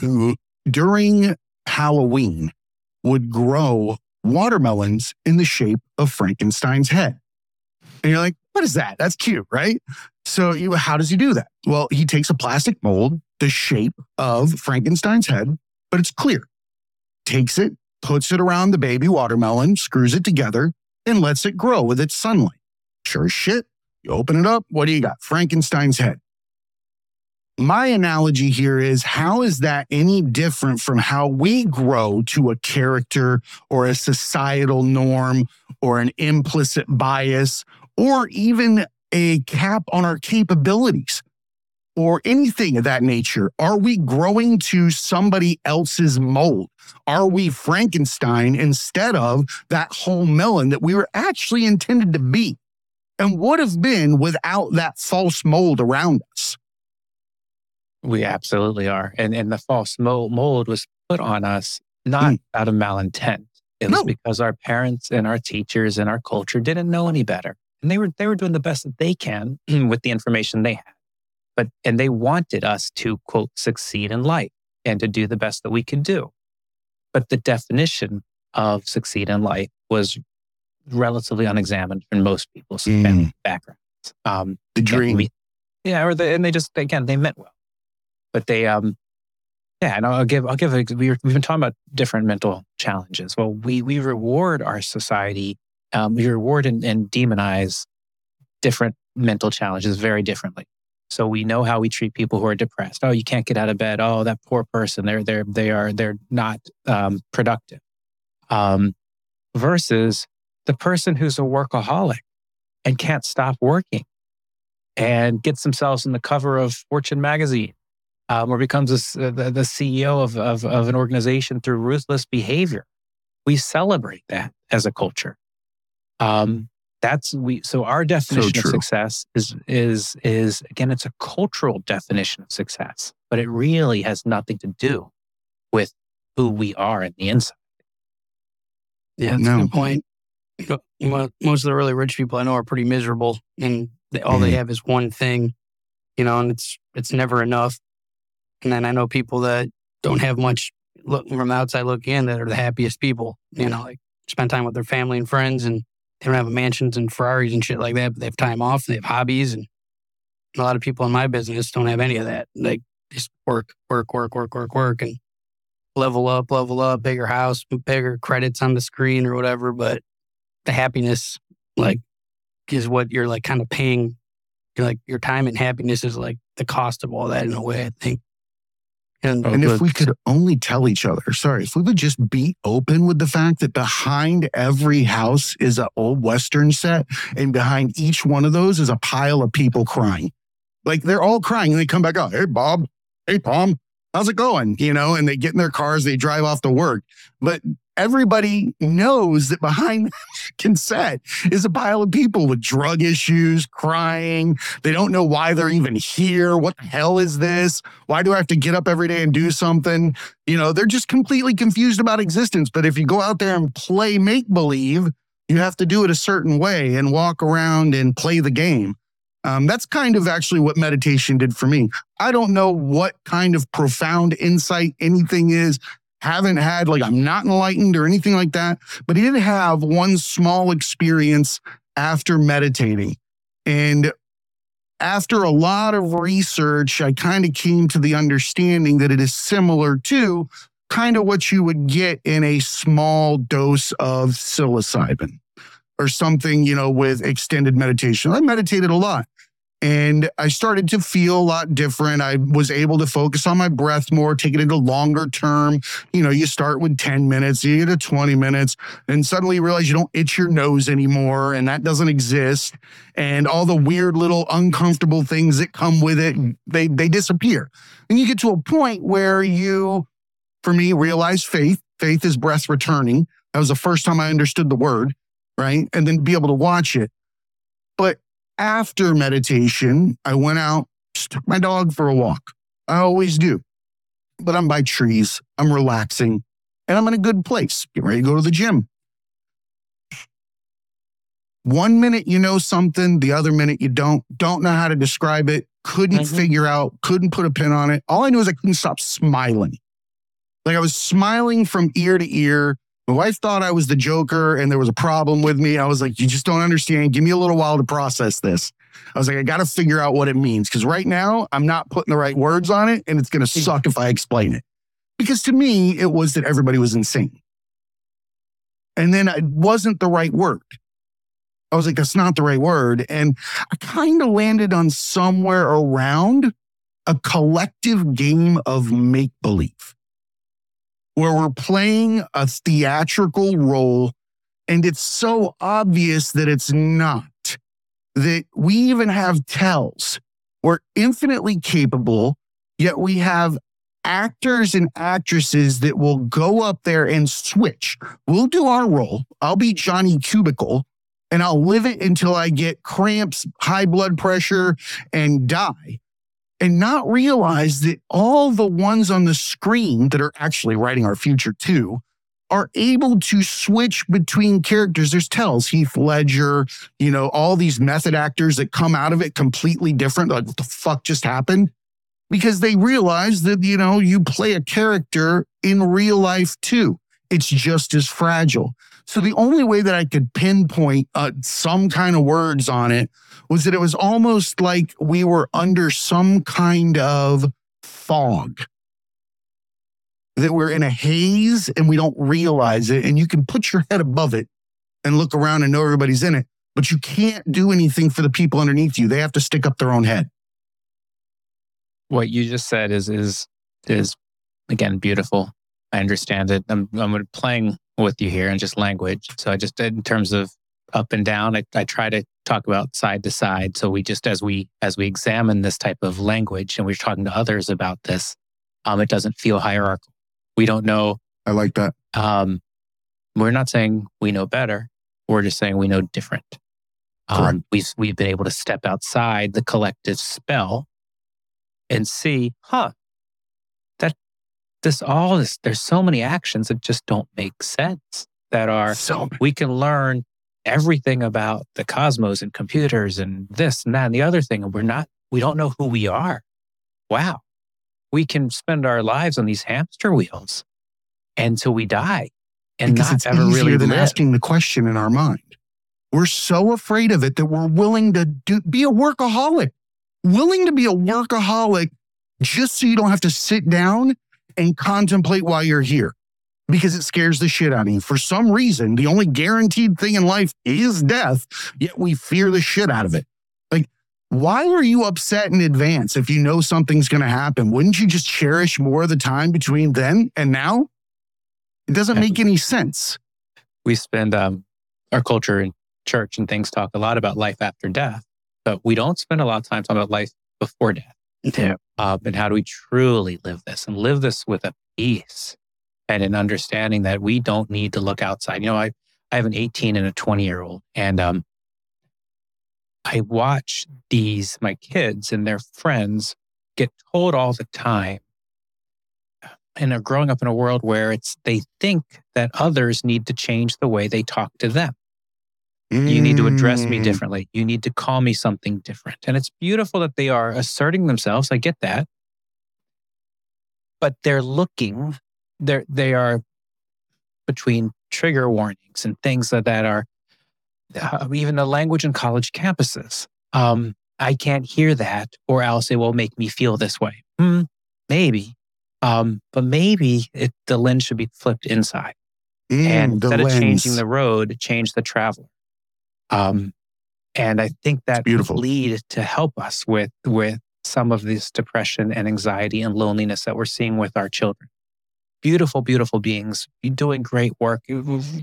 who during Halloween would grow watermelons in the shape of Frankenstein's head. And you're like, what is that? That's cute, right? So you, how does he do that? Well, he takes a plastic mold, the shape of Frankenstein's head, but it's clear. Takes it, puts it around the baby watermelon, screws it together, and lets it grow with its sunlight. Sure as shit, you open it up. What do you got? Frankenstein's head. My analogy here is how is that any different from how we grow to a character or a societal norm or an implicit bias or even a cap on our capabilities or anything of that nature? Are we growing to somebody else's mold? Are we Frankenstein instead of that whole melon that we were actually intended to be and would have been without that false mold around us? We absolutely are. And, and the false mold, mold was put on us not mm. out of malintent. It was no. because our parents and our teachers and our culture didn't know any better. And they were they were doing the best that they can with the information they had. But and they wanted us to quote succeed in life and to do the best that we could do. But the definition of succeed in life was relatively unexamined in most people's mm. backgrounds. Um, the dream. We, yeah, or the, and they just again they meant well but they um yeah and i'll give i'll give a, we we've been talking about different mental challenges well we we reward our society um, we reward and, and demonize different mental challenges very differently so we know how we treat people who are depressed oh you can't get out of bed oh that poor person they're they're they are they're not um, productive um, versus the person who's a workaholic and can't stop working and gets themselves in the cover of fortune magazine um, or becomes a, uh, the, the CEO of, of, of an organization through ruthless behavior. We celebrate that as a culture. Um, that's we. So our definition so of success is is is again, it's a cultural definition of success, but it really has nothing to do with who we are in the inside. Yeah, that's no. a good point. Most of the really rich people I know are pretty miserable, and they, all mm. they have is one thing, you know, and it's it's never enough. And then I know people that don't have much look from the outside looking in that are the happiest people, you know, like spend time with their family and friends and they don't have mansions and Ferraris and shit like that, but they have time off, and they have hobbies. And a lot of people in my business don't have any of that. Like just work, work, work, work, work, work, and level up, level up, bigger house, bigger credits on the screen or whatever. But the happiness, like, is what you're like kind of paying. You're like your time and happiness is like the cost of all that in a way, I think. And, oh, and if we could only tell each other, sorry, if we would just be open with the fact that behind every house is an old Western set, and behind each one of those is a pile of people crying. Like they're all crying and they come back out, hey, Bob, hey, Tom, how's it going? You know, and they get in their cars, they drive off to work. But everybody knows that behind consent is a pile of people with drug issues, crying. They don't know why they're even here. What the hell is this? Why do I have to get up every day and do something? You know, they're just completely confused about existence. But if you go out there and play make believe, you have to do it a certain way and walk around and play the game. Um, that's kind of actually what meditation did for me. I don't know what kind of profound insight anything is. Haven't had, like, I'm not enlightened or anything like that, but he did have one small experience after meditating. And after a lot of research, I kind of came to the understanding that it is similar to kind of what you would get in a small dose of psilocybin or something, you know, with extended meditation. I meditated a lot and I started to feel a lot different. I was able to focus on my breath more, take it into longer term. You know, you start with 10 minutes, you get to 20 minutes, and suddenly you realize you don't itch your nose anymore, and that doesn't exist. And all the weird little uncomfortable things that come with it, they they disappear. And you get to a point where you, for me, realize faith. Faith is breath returning. That was the first time I understood the word, right? And then be able to watch it. But after meditation, I went out, took my dog for a walk. I always do. But I'm by trees, I'm relaxing, and I'm in a good place. Get ready to go to the gym. One minute you know something, the other minute you don't, don't know how to describe it. couldn't Mhm. figure out, couldn't put a pin on it. All I knew is I couldn't stop smiling. Like I was smiling from ear to ear. My wife thought I was the Joker and there was a problem with me. I was like, you just don't understand. Give me a little while to process this. I was like, I got to figure out what it means because right now I'm not putting the right words on it and it's going to mm-hmm. suck if I explain it. Because to me, it was that everybody was insane. And then it wasn't the right word. I was like, that's not the right word. And I kind of landed on somewhere around a collective game of make believe where we're playing a theatrical role and it's so obvious that it's not that we even have tells. We're infinitely capable yet we have actors and actresses that will go up there and switch. We'll do our role. I'll be johnny cubicle and i'll live it until i get cramps high blood pressure and die and not realize that all the ones on the screen that are actually writing our future too are able to switch between characters. There's tells Heath Ledger, you know, all these method actors that come out of it completely different. Like, what the fuck just happened? Because they realize that, you know, you play a character in real life too. It's just as fragile. So the only way that I could pinpoint uh, some kind of words on it was that it was almost like we were under some kind of fog. That we're in a haze and we don't realize it. And you can put your head above it and look around and know everybody's in it, but you can't do anything for the people underneath you. They have to stick up their own head. What you just said is is is again beautiful. I understand it. I'm I'm playing with you here and just language. So I just in terms of up and down, I, I try to talk about side to side. So we just as we as we examine this type of language and we're talking to others about this, um, it doesn't feel hierarchical. We don't know. I like that. Um, we're not saying we know better. We're just saying we know different. Um, we've we've been able to step outside the collective spell and see, huh? This all this there's so many actions that just don't make sense. That are So we can learn everything about the cosmos and computers and this and that and the other thing, and we're not we don't know who we are. Wow, we can spend our lives on these hamster wheels until we die and because not it's ever easier really than live. asking the question in our mind. We're so afraid of it that we're willing to do, be a workaholic, willing to be a workaholic just so you don't have to sit down and contemplate while you're here because it scares the shit out of you. For some reason, the only guaranteed thing in life is death, yet we fear the shit out of it. Like, why are you upset in advance if you know something's going to happen? Wouldn't you just cherish more of the time between then and now? It doesn't make any sense. we spend um, our culture and church and things talk a lot about life after death, but we don't spend a lot of time talking about life before death. Yeah. And how do we truly live this and live this with a peace and an understanding that we don't need to look outside. You know, I, I have an 18 and a 20 year old, and um, I watch these, my kids and their friends get told all the time and they're growing up in a world where it's they think that others need to change the way they talk to them. You need to address me Mm. differently. You need to call me something different. And it's beautiful that they are asserting themselves. I get that. But they're looking, they're they are between trigger warnings and things that, that are uh, even the language in college campuses. Um, I can't hear that, or else it will make me feel this way. Hmm, maybe. Um, but maybe it, the lens should be flipped inside Mm, and instead of changing the road, change the traveler. Um, and I think that beautiful. lead to help us with with some of this depression and anxiety and loneliness that we're seeing with our children. Beautiful, beautiful beings, doing great work,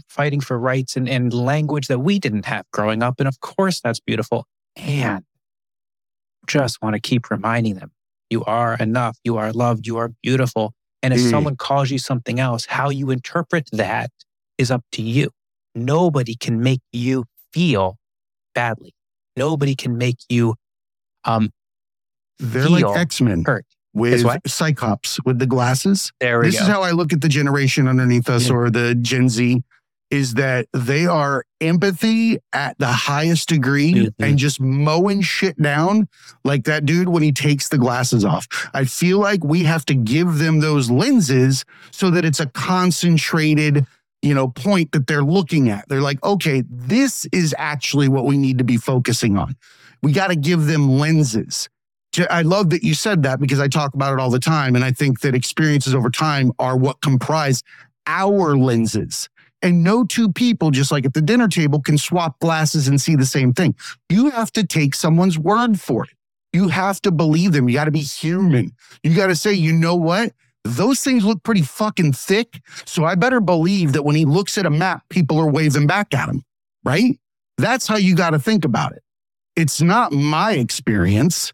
fighting for rights and, and language that we didn't have growing up. And of course, that's beautiful. And just want to keep reminding them you are enough, you are loved, you are beautiful. And if Mm. someone calls you something else, how you interpret that is up to you. Nobody can make you feel badly. Nobody can make you um, They're like X Men hurt. with? Cyclops with the glasses. There we This go. is how I look at the generation underneath us Yeah. or the Gen Z. is that they are empathy at the highest degree Mhm. and just mowing shit down like that dude when he takes the glasses off. I feel like we have to give them those lenses so that it's a concentrated, you know, point that they're looking at. They're like, okay, this is actually what we need to be focusing on. We got to give them lenses. I love that you said that because I talk about it all the time. And I think that experiences over time are what comprise our lenses. And no two people, just like at the dinner table, can swap glasses and see the same thing. You have to take someone's word for it. You have to believe them. You got to be human. You got to say, you know what? Those things look pretty fucking thick. So I better believe that when he looks at a map, people are waving back at him, right? That's how you got to think about it. It's not my experience,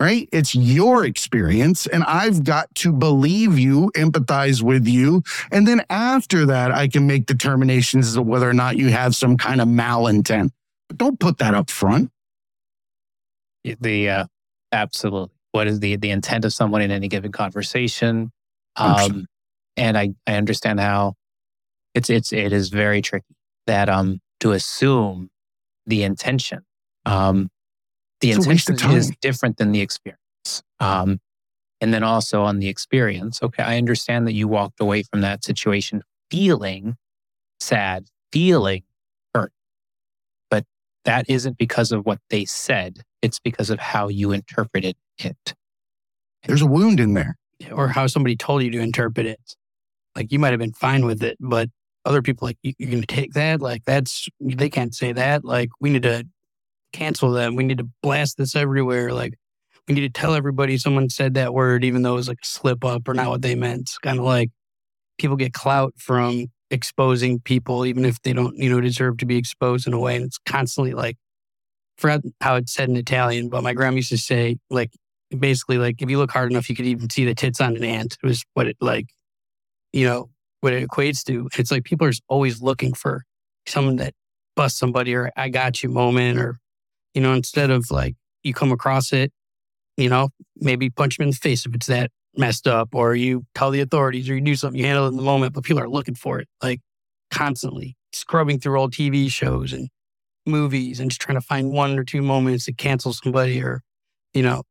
right? It's your experience. And I've got to believe you, empathize with you. And then after that, I can make determinations as to whether or not you have some kind of malintent. But don't put that up front. the uh, absolutely what is the the intent of someone in any given conversation. Um and i i understand how it's it's it is very tricky that um to assume the intention um the It's intention is different than the experience um and then also on the experience. Okay i understand that you walked away from that situation feeling sad feeling hurt but that isn't because of what they said. It's because of how you interpreted it. There's a wound in there. Or how somebody told you to interpret it. Like you might have been fine with it, but other people like you, you're going to take that. Like that's they can't say that. Like we need to cancel them. We need to blast this everywhere. Like we need to tell everybody someone said that word, even though it was like a slip up or not what they meant. Kind of like people get clout from exposing people, even if they don't, you know, deserve to be exposed in a way. And it's constantly like, forgot how it's said in Italian, but my grandma used to say, like, basically, like, if you look hard enough, you could even see the tits on an ant. It was what it like, you know, what it equates to. It's like people are always looking for someone that busts somebody or I got you moment or, you know, instead of like you come across it, you know, maybe punch them in the face if it's that messed up or you tell the authorities or you do something, you handle it in the moment, but people are looking for it like constantly scrubbing through old TV shows and movies and just trying to find one or two moments to cancel somebody or, you know,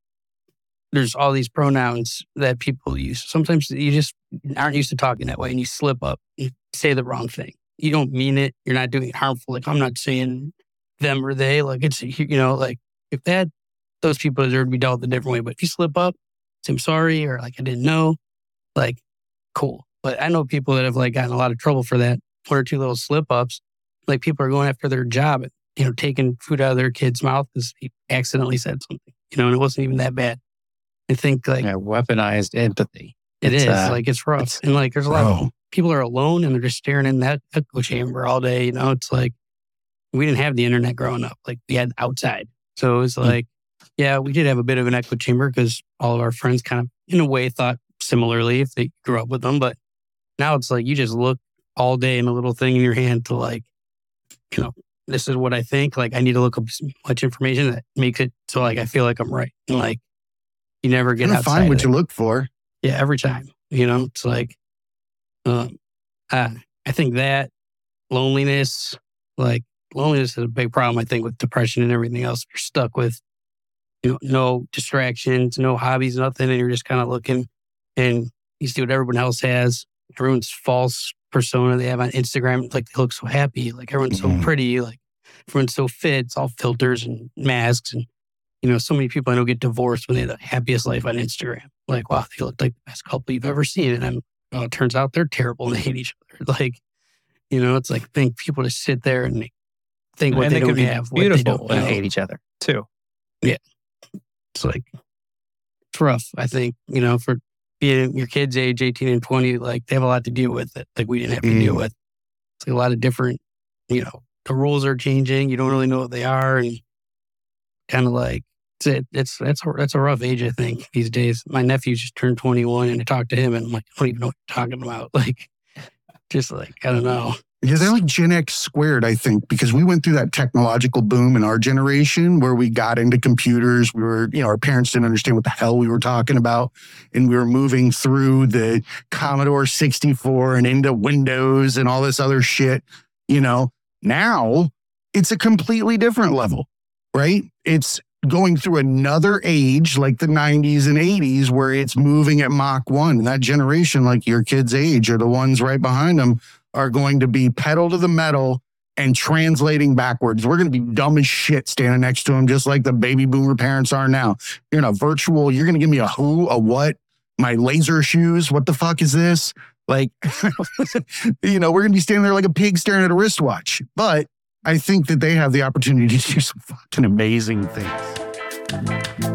there's all these pronouns that people use. Sometimes you just aren't used to talking that way and you slip up, you say the wrong thing. You don't mean it. You're not doing it harmful. Like I'm not saying them or they. Like it's you know, like if that those people deserve to be dealt a different way. But if you slip up, say I'm sorry or like I didn't know, like cool. But I know people that have like gotten a lot of trouble for that. One or two little slip ups. Like people are going after their job, you know, taking food out of their kid's mouth because he accidentally said something, you know, and it wasn't even that bad. I think like yeah, weaponized empathy it It's, is uh, like it's rough, it's- and like there's a lot of people are alone and they're just staring in that echo chamber all day. You know, it's like we didn't have the internet growing up; like we had outside, so it was Mm. like, yeah, we did have a bit of an echo chamber because all of our friends kind of, in a way, thought similarly if they grew up with them. But now it's like you just look all day in a little thing in your hand to like, you know, this is what I think. Like I need to look up so much information that makes it so like I feel like I'm right. And like you never get outside. find what you look for. Yeah, every time. You know, it's like, um, uh, I think that loneliness, like loneliness is a big problem. I think with depression and everything else, you're stuck with, you know, no distractions, no hobbies, nothing, and you're just kind of looking and you see what everyone else has. Everyone's false persona they have on Instagram, like they look so happy, like everyone's Mhm. so pretty, like everyone's so fit. It's all filters and masks and you know, so many people I know get divorced when they have the happiest life on Instagram. Like, wow, they look like the best couple you've ever seen. And I'm, oh, it turns out they're terrible and they hate each other. Like, you know, it's like think people just sit there and think what and they, they don't could be have, what they beautiful and hate each other too Yeah, It's like it's rough. I think you know for being your kids' age, eighteen and twenty, like they have a lot to deal with it. Like we didn't have to deal Mm. with. It's like a lot of different, you know, the rules are changing. You don't really know what they are, and kind of like it's it. It's that's a, that's a rough age. I think these days. My nephew just turned twenty one, and I talked to him, and I'm like, I don't even know what you're talking about. Like, just like I don't know. Yeah, they're like Gen X squared, I think, because we went through that technological boom in our generation where we got into computers. We were, you know, our parents didn't understand what the hell we were talking about. And we were moving through the Commodore 64 and into Windows and all this other shit. You know, now it's a completely different level, right? It's going through another age like the 90s and 80s where it's moving at Mach 1. And that generation, like your kids' age or the ones right behind them, are going to be pedal to the metal and translating backwards. We're going to be dumb as shit standing next to them, just like the baby boomer parents are now. You're in a virtual, you're going to give me a who, a what, my laser shoes. What the fuck is this? Like, you know, we're going to be standing there like a pig staring at a wristwatch. But I think that they have the opportunity to do some fucking amazing things.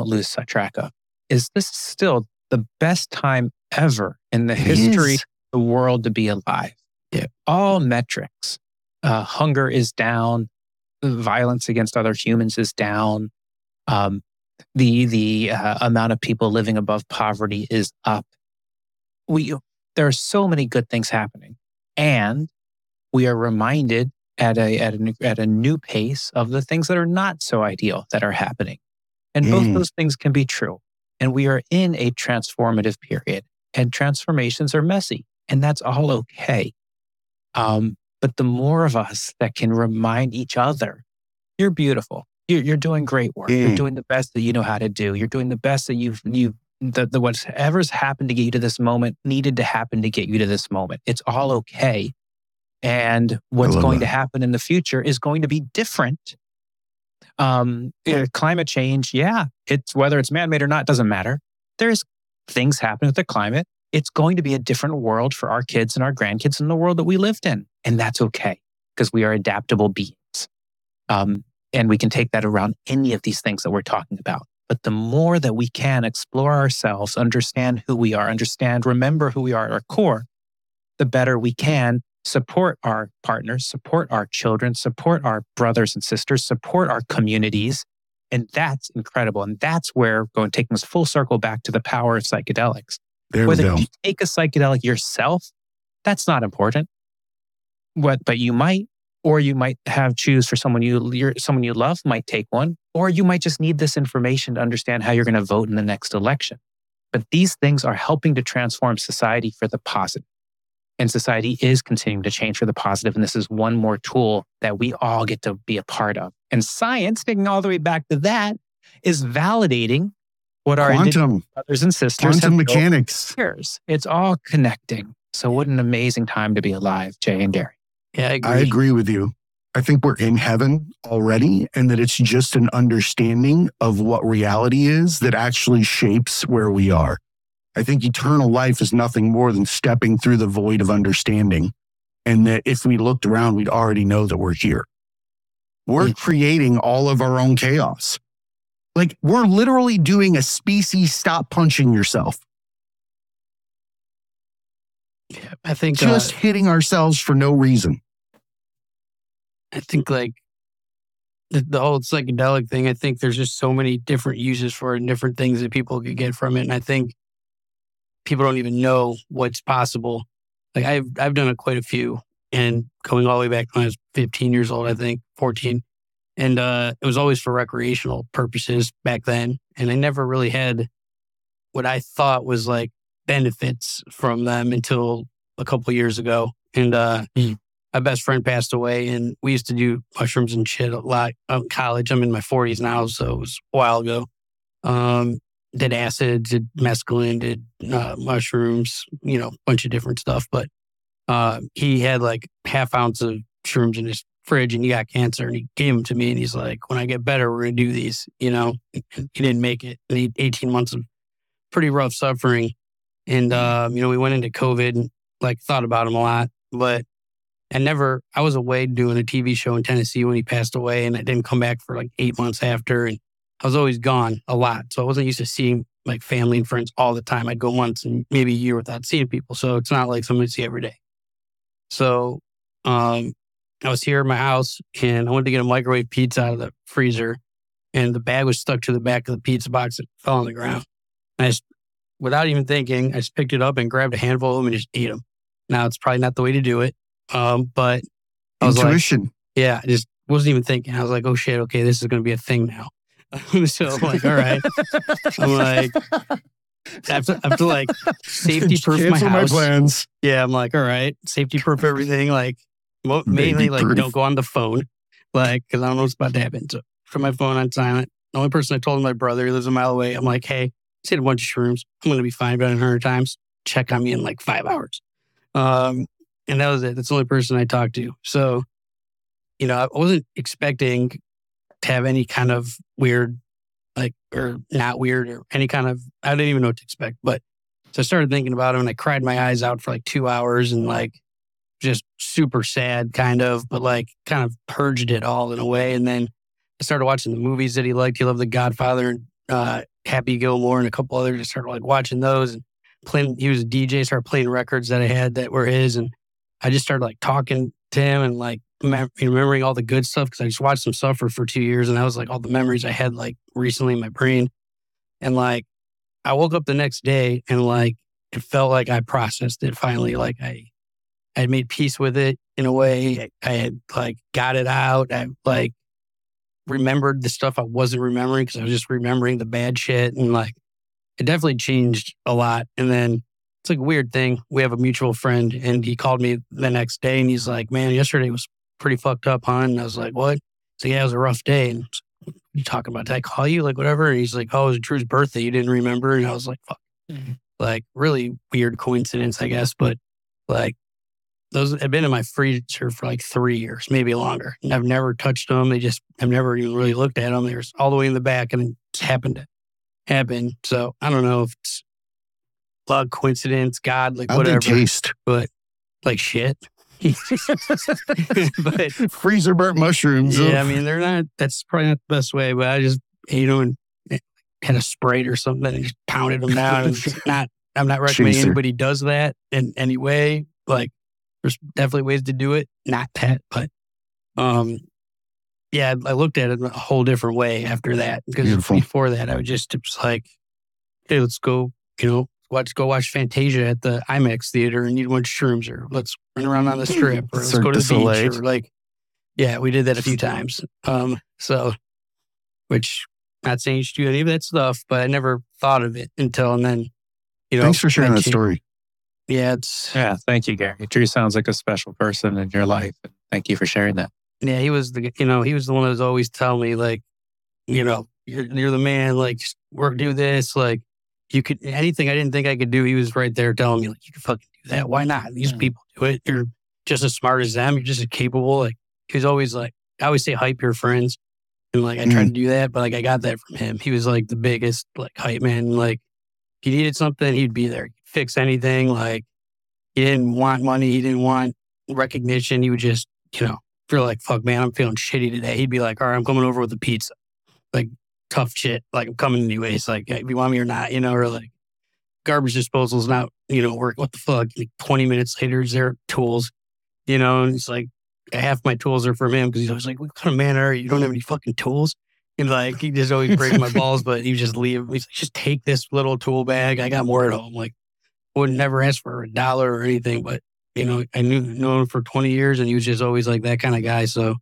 Don't lose track of is this still the best time ever in the history of the world to be alive. Yeah. All metrics. Uh, hunger is down. Violence against other humans is down. Um, the the uh, amount of people living above poverty is up. We there are so many good things happening, and we are reminded at a at a at a new pace of the things that are not so ideal that are happening. And mm. both those things can be true. And we are in a transformative period, and transformations are messy, and that's all okay. Um, but the more of us that can remind each other, you're beautiful. You're, you're doing great work. Mm. You're doing the best that you know how to do. You're doing the best that you've you've the, the whatever's happened to get you to this moment needed to happen to get you to this moment. It's all okay. And what's going that. to happen in the future is going to be different. Um, climate change, yeah, it's whether it's man made or not, doesn't matter. There's things happen with the climate. It's going to be a different world for our kids and our grandkids in the world that we lived in. And that's okay because we are adaptable beings. Um, and we can take that around any of these things that we're talking about. But the more that we can explore ourselves, understand who we are, understand, remember who we are at our core, the better we can support our partners, support our children, support our brothers and sisters, support our communities. And that's incredible. And that's where going taking us full circle back to the power of psychedelics. There Whether you take a psychedelic yourself, that's not important. What, but you might, or you might have choose for someone you someone you love might take one, or you might just need this information to understand how you're going to vote in the next election. But these things are helping to transform society for the positive and society is continuing to change for the positive. And this is one more tool that we all get to be a part of. And science, taking all the way back to that, is validating what our quantum brothers and sisters quantum mechanics. Years. It's all connecting. So what an amazing time to be alive, Jay and Gary. Yeah, I agree. I agree with you. I think we're in heaven already, and that it's just an understanding of what reality is that actually shapes where we are. I think eternal life is nothing more than stepping through the void of understanding. And that if we looked around, we'd already know that we're here. We're mm. creating all of our own chaos. Like we're literally doing a species stop punching yourself. Yeah, I think just uh, hitting ourselves for no reason. I think like the, the whole psychedelic thing, I think there's just so many different uses for it and different things that people could get from it. And I think people don't even know what's possible. Like I've I've done a, quite a few, and going all the way back when I was 15 years old, I think 14, and uh, it was always for recreational purposes back then, and I never really had what I thought was like benefits from them until a couple years ago, and uh, mm. my best friend passed away, and we used to do mushrooms and shit a lot in college. I'm in my 40s now, so it was a while ago. Um, did acid, did mescaline, did uh, mushrooms, you know, a bunch of different stuff. But uh, he had like half ounce of shrooms in his fridge and he got cancer and he gave them to me and he's like, when I get better, we're going to do these, you know, he didn't make it. And he 18 months of pretty rough suffering. And, uh, you know, we went into COVID and like thought about him a lot, but I never, I was away doing a TV show in Tennessee when he passed away and I didn't come back for like eight months after. And I was always gone a lot. So I wasn't used to seeing like family and friends all the time. I'd go once and maybe a year without seeing people. So it's not like somebody see every day. So um, I was here at my house and I wanted to get a microwave pizza out of the freezer and the bag was stuck to the back of the pizza box and fell on the ground. And I just, without even thinking, I just picked it up and grabbed a handful of them and just ate them. Now it's probably not the way to do it. Um, but I was Intuition. like, yeah, I just wasn't even thinking. I was like, oh shit, okay, this is going to be a thing now. so I'm like, all right. I'm like, I have to, I have to like safety proof my house. plans. Yeah, I'm like, all right, safety proof everything. Like, mo- mainly like Baby-proof. don't go on the phone, like, because I don't know what's about to happen. So put my phone on silent. The only person I told my brother. He lives a mile away. I'm like, hey, just hit a bunch of shrooms. I'm gonna be fine. About a hundred times. Check on me in like five hours. Um, and that was it. That's the only person I talked to. So, you know, I wasn't expecting have any kind of weird, like, or not weird, or any kind of. I didn't even know what to expect. But so I started thinking about him, and I cried my eyes out for like two hours, and like just super sad, kind of, but like kind of purged it all in a way. And then I started watching the movies that he liked. He loved The Godfather and uh, Happy Gilmore and a couple others. I started like watching those and playing. He was a DJ, started playing records that I had that were his, and I just started like talking to him and like mem- remembering all the good stuff because I just watched them suffer for two years, and that was like all the memories I had like recently in my brain. And like I woke up the next day and like it felt like I processed it finally. Like I I had made peace with it in a way. I had like got it out. I like remembered the stuff I wasn't remembering because I was just remembering the bad shit. And like it definitely changed a lot. And then it's like a weird thing. We have a mutual friend and he called me the next day and he's like, Man, yesterday was pretty fucked up, huh? And I was like, What? So yeah, it was a rough day. And like, you talking about? Did I call you? Like whatever. And he's like, Oh, it was Drew's birthday. You didn't remember? And I was like, fuck. Mhm. Like really weird coincidence, I guess. But like those have been in my freezer for like three years, maybe longer. And I've never touched them. They just, I've never even really looked at them. They're all the way in the back and it just happened to happen. So I don't know if it's luck, coincidence, God, like How'd they whatever, taste? But like shit. but Freezer burnt mushrooms. yeah, I mean, they're not, that's probably not the best way, but I just, you know, and had a Sprite or something and just pounded them down. It's not, I'm not recommending Chaser. anybody does that in any way. Like, there's definitely ways to do it. Not that, but, um, yeah, I looked at it a whole different way after that because Beautiful. before that, I was just, was like, hey, let's go, you know, let's go watch Fantasia at the IMAX theater and eat a bunch of shrooms or let's run around on the strip or let's go to du the beach or like, yeah, we did that a few times. Um, so, which not saying you should do any of that stuff, but I never thought of it until and then, you know, Thanks for sharing that story. Yeah, it's Yeah, thank you, Gary. Drew sounds like a special person in your life. Thank you for sharing that. yeah, he was the you know he was the one that was always telling me like, you know, you're you're the man. Like, just work, do this. Like, you could anything I didn't think I could do. He was right there telling me like, you can fucking do that. Why not? These Mm. people do it. You're just as smart as them. You're just as capable. Like, he was always like, I always say hype your friends, and like I tried to do that, but like I got that from him. He was like the biggest like hype man. Like, he needed something, he'd be there. He'd fix anything. Like, he didn't want money. He didn't want recognition. He would just you know feel like, fuck, man, I'm feeling shitty today. He'd be like, all right, I'm coming over with a pizza. Like, tough shit. Like, I'm coming anyways. Like, if you want me or not, you know, or like, garbage disposal's not, you know, work. What the fuck? Like, 20 minutes later, is there tools, you know? And it's like, half my tools are from him because he's always like, what kind of man are you? You don't have any fucking tools? And like, he just always break my balls, but he just leave. He's like, just take this little tool bag. I got more at home. Like, would never ask for a dollar or anything, but you know, I knew known him for 20 years and he was just always like that kind of guy. So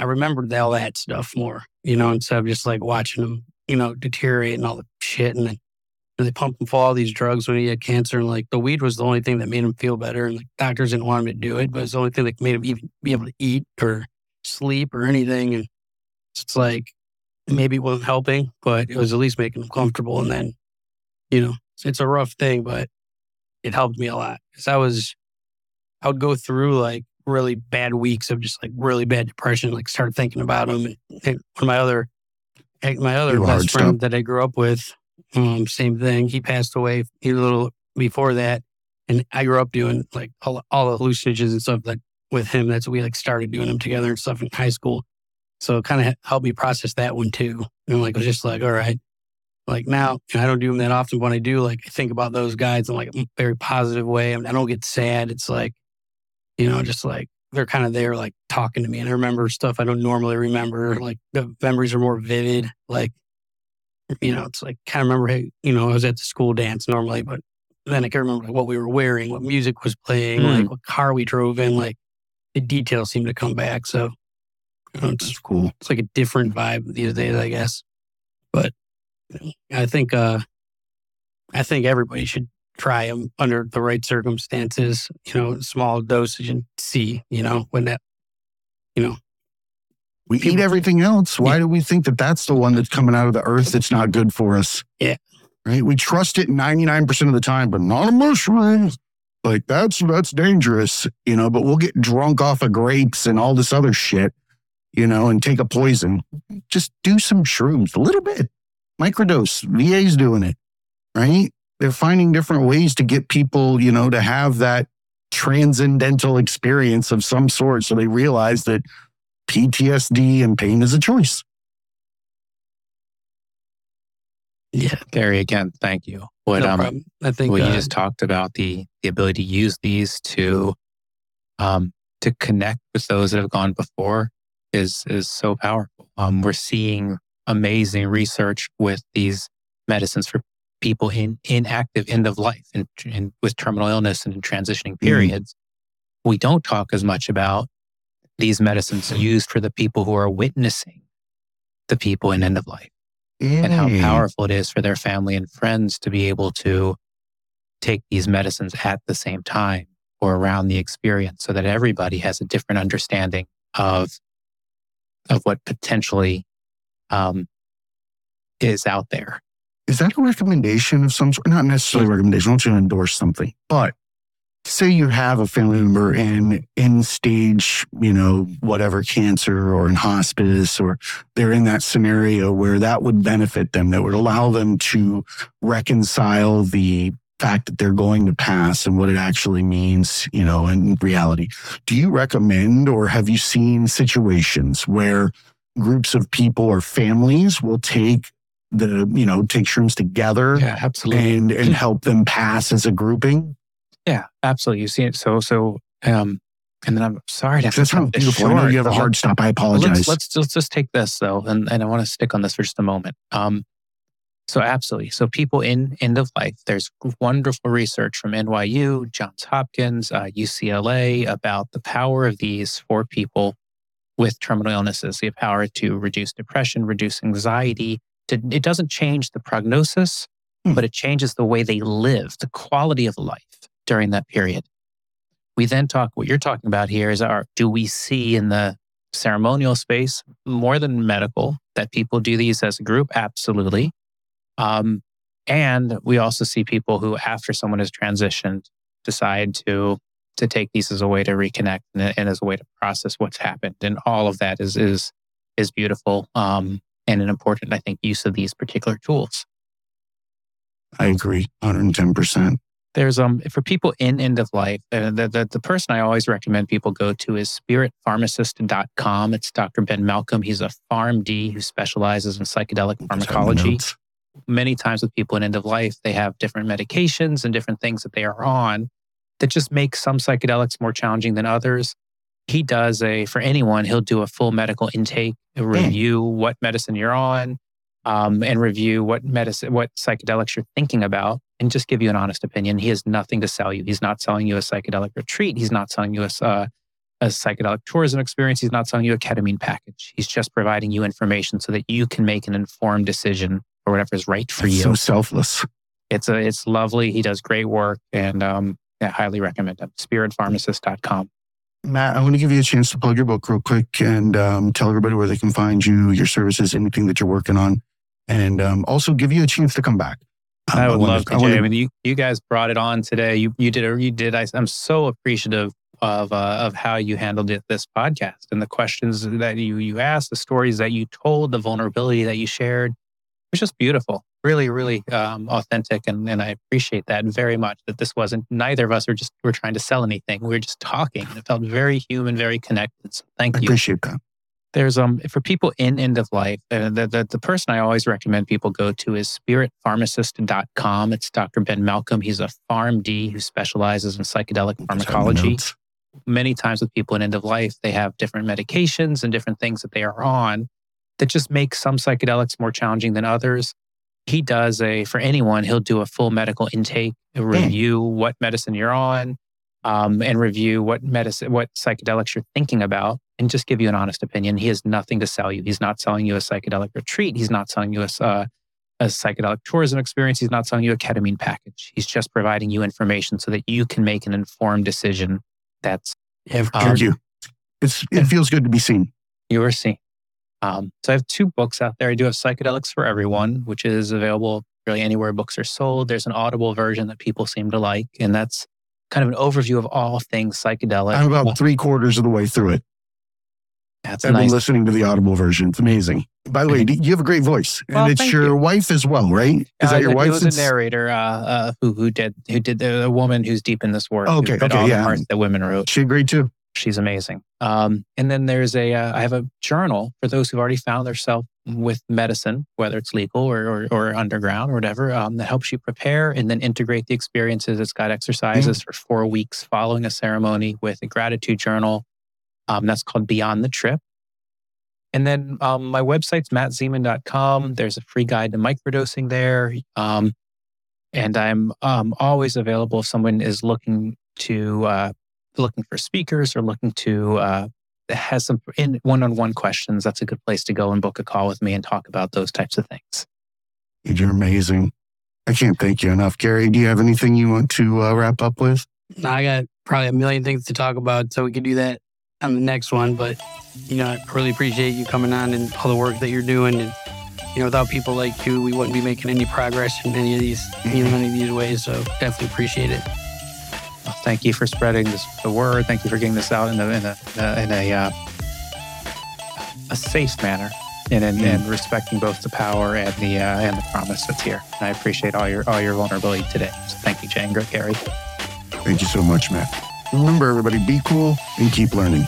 I remembered all that stuff more, you know, instead of just like watching him, you know, deteriorate and all the shit. And then they pumped him full all these drugs when he had cancer. And like the weed was the only thing that made him feel better. And like doctors didn't want him to do it, but it's the only thing that made him even be able to eat or sleep or anything. And it's like, maybe it wasn't helping, but it was at least making him comfortable. And then, you know, it's a rough thing, but it helped me a lot because I was, I would go through like really bad weeks of just like really bad depression, like start thinking about them. And, one of my other, my other hard best friend stuff. that I grew up with, um, same thing. He passed away a little before that. And I grew up doing like all, all the hallucinogens and stuff like with him. That's we like started doing them together and stuff in high school. So it kind of helped me process that one too. And like, I was just like, all right, like now I don't do them that often. But when I do, like, I think about those guys in like a very positive way. I, mean, I don't get sad. It's like, you know, just like they're kind of there, like talking to me. And I remember stuff I don't normally remember. Like the memories are more vivid. Like, you know, it's like kind of remember, hey, you know, I was at the school dance normally, but then I can remember like, what we were wearing, what music was playing, Mm. like what car we drove in. Like the details seem to come back. So you know, it's That's cool. it's like a different vibe these days, I guess. But I think uh I think everybody should try them under the right circumstances. You know, small dosage and see. You know, when that you know. We eat everything else. Why do we think that that's the one that's coming out of the earth that's not good for us? Yeah. Right. We trust it 99% of the time, but not a mushroom. Like that's that's dangerous, you know, but we'll get drunk off of grapes and all this other shit, you know, and take a poison. Just do some shrooms a little bit. Microdose. VA's doing it. Right? They're finding different ways to get people, you know, to have that transcendental experience of some sort so they realize that PTSD and pain is a choice. yeah, Gary, again, thank you. What no um. I think what uh, you just talked about the the ability to use these to um to connect with those that have gone before is is so powerful. Um, we're seeing amazing research with these medicines for people in in active end of life and, and with terminal illness and in transitioning periods. We don't talk as much about these medicines used for the people who are witnessing the people in end of life and how Mm. powerful it is for their family and friends to be able to take these medicines at the same time or around the experience so that everybody has a different understanding of of what potentially um, is out there. Is that a recommendation of some sort? Not necessarily a recommendation. I want you to endorse something. But say you have a family member in in stage, you know, whatever cancer or in hospice, or they're in that scenario where that would benefit them, that would allow them to reconcile the fact that they're going to pass and what it actually means, you know, in reality. Do you recommend or have you seen situations where groups of people or families will take the, you know, take shrooms together Yeah, absolutely. and and help them pass as a grouping? Yeah, absolutely. You see it. So so um, and then I'm sorry to have to That sounds this beautiful. I know you have a hard stop. I apologize. Let's, let's let's just take this though, and, and I want to stick on this for just a moment. Um, so absolutely. So people in end of life, there's wonderful research from NYU, Johns Hopkins, uh, UCLA about the power of these for people with terminal illnesses. The power to reduce depression, reduce anxiety. To, it doesn't change the prognosis, Hmm. but it changes the way they live, the quality of life during that period. We then talk. What you're talking about here is our. Do we see in the ceremonial space more than medical that people do these as a group? Absolutely. Um, and we also see people who, after someone has transitioned, decide to to take these as a way to reconnect and, and as a way to process what's happened. And all of that is is is beautiful um, and an important, I think, use of these particular tools. I agree, 110%. There's um for people in end of life, uh, the, the the person I always recommend people go to is spiritpharmacist.com. It's Dr. Ben Malcolm. He's a PharmD who specializes in psychedelic pharmacology. Many times with people in end of life, they have different medications and different things that they are on that just make some psychedelics more challenging than others. He does a for anyone, he'll do a full medical intake, a review what medicine you're on, um, and review what medicine, what psychedelics you're thinking about, and just give you an honest opinion. He has nothing to sell you. He's not selling you a psychedelic retreat. He's not selling you a, uh, a psychedelic tourism experience. He's not selling you a ketamine package. He's just providing you information so that you can make an informed decision or whatever is right for That's you. so selfless. It's a, it's lovely. He does great work, and um, I highly recommend him. SpiritPharmacist.com. Matt, I want to give you a chance to plug your book real quick and um, tell everybody where they can find you, your services, anything that you're working on, and um, also give you a chance to come back. Um, I would wanna- love to. I wanna- I mean, you, you guys brought it on today. You you did a, you did. I, I'm so appreciative of uh, of how you handled it this podcast and the questions that you you asked, the stories that you told, the vulnerability that you shared. It was just beautiful, really, really um, authentic, and and I appreciate that very much. That this wasn't neither of us were just were trying to sell anything. We were just talking. and It felt very human, very connected. So thank I you appreciate that. there's um for people in end of life uh, the, the the person i always recommend people go to is spiritpharmacist.com it's dr ben malcolm he's a pharmd who specializes in psychedelic pharmacology many times with people in end of life they have different medications and different things that they are on that just make some psychedelics more challenging than others he does a for anyone he'll do a full medical intake a review what medicine you're on um, and review what medicine what psychedelics you're thinking about and just give you an honest opinion he has nothing to sell you he's not selling you a psychedelic retreat he's not selling you a, uh, a psychedelic tourism experience he's not selling you a ketamine package he's just providing you information so that you can make an informed decision that's Yeah, Um. Thank you. It's it feels good to be seen. your scene. Um, so I have two books out there. I do have Psychedelics for Everyone, which is available really anywhere books are sold. There's an Audible version that people seem to like, and that's kind of an overview of all things psychedelic. I'm about three quarters of the way through it. That's I've nice. been listening to the Audible version. It's amazing. By the way, you have a great voice, and Well, it's your you. wife as well, right? Is Uh, that your It wife? was It's- a narrator uh, uh, who who did who did the a woman who's deep in this work. who Okay, okay, all yeah. the that women wrote. She agreed too. She's amazing. Um, and then there's a, uh, I have a journal for those who've already found themselves with medicine, whether it's legal or, or, or underground or whatever, um, that helps you prepare and then integrate the experiences. It's got exercises for four weeks following a ceremony with a gratitude journal. Um, that's called Beyond the Trip. And then um, my website's mattzemon.com. There's a free guide to microdosing there. Um, and I'm um, always available if someone is looking to uh, looking for speakers or looking to uh, has some in one-on-one questions. That's a good place to go and book a call with me and talk about those types of things. You're amazing. I can't thank you enough. Gary, do you have anything you want to uh, wrap up with? I got probably a million things to talk about, so we could do that on the next one. But you know, I really appreciate you coming on and all the work that you're doing. And you know, without people like you, we wouldn't be making any progress in any of these, in any of these ways. So definitely appreciate it. Thank you for spreading this, the word. Thank you for getting this out in a in a in a uh, a safe manner and and, and respecting both the power and the uh, and the promise that's here. And I appreciate all your all your vulnerability today. So thank you, Jane, Gary. Thank you so much, Matt. Remember, everybody, be cool and keep learning.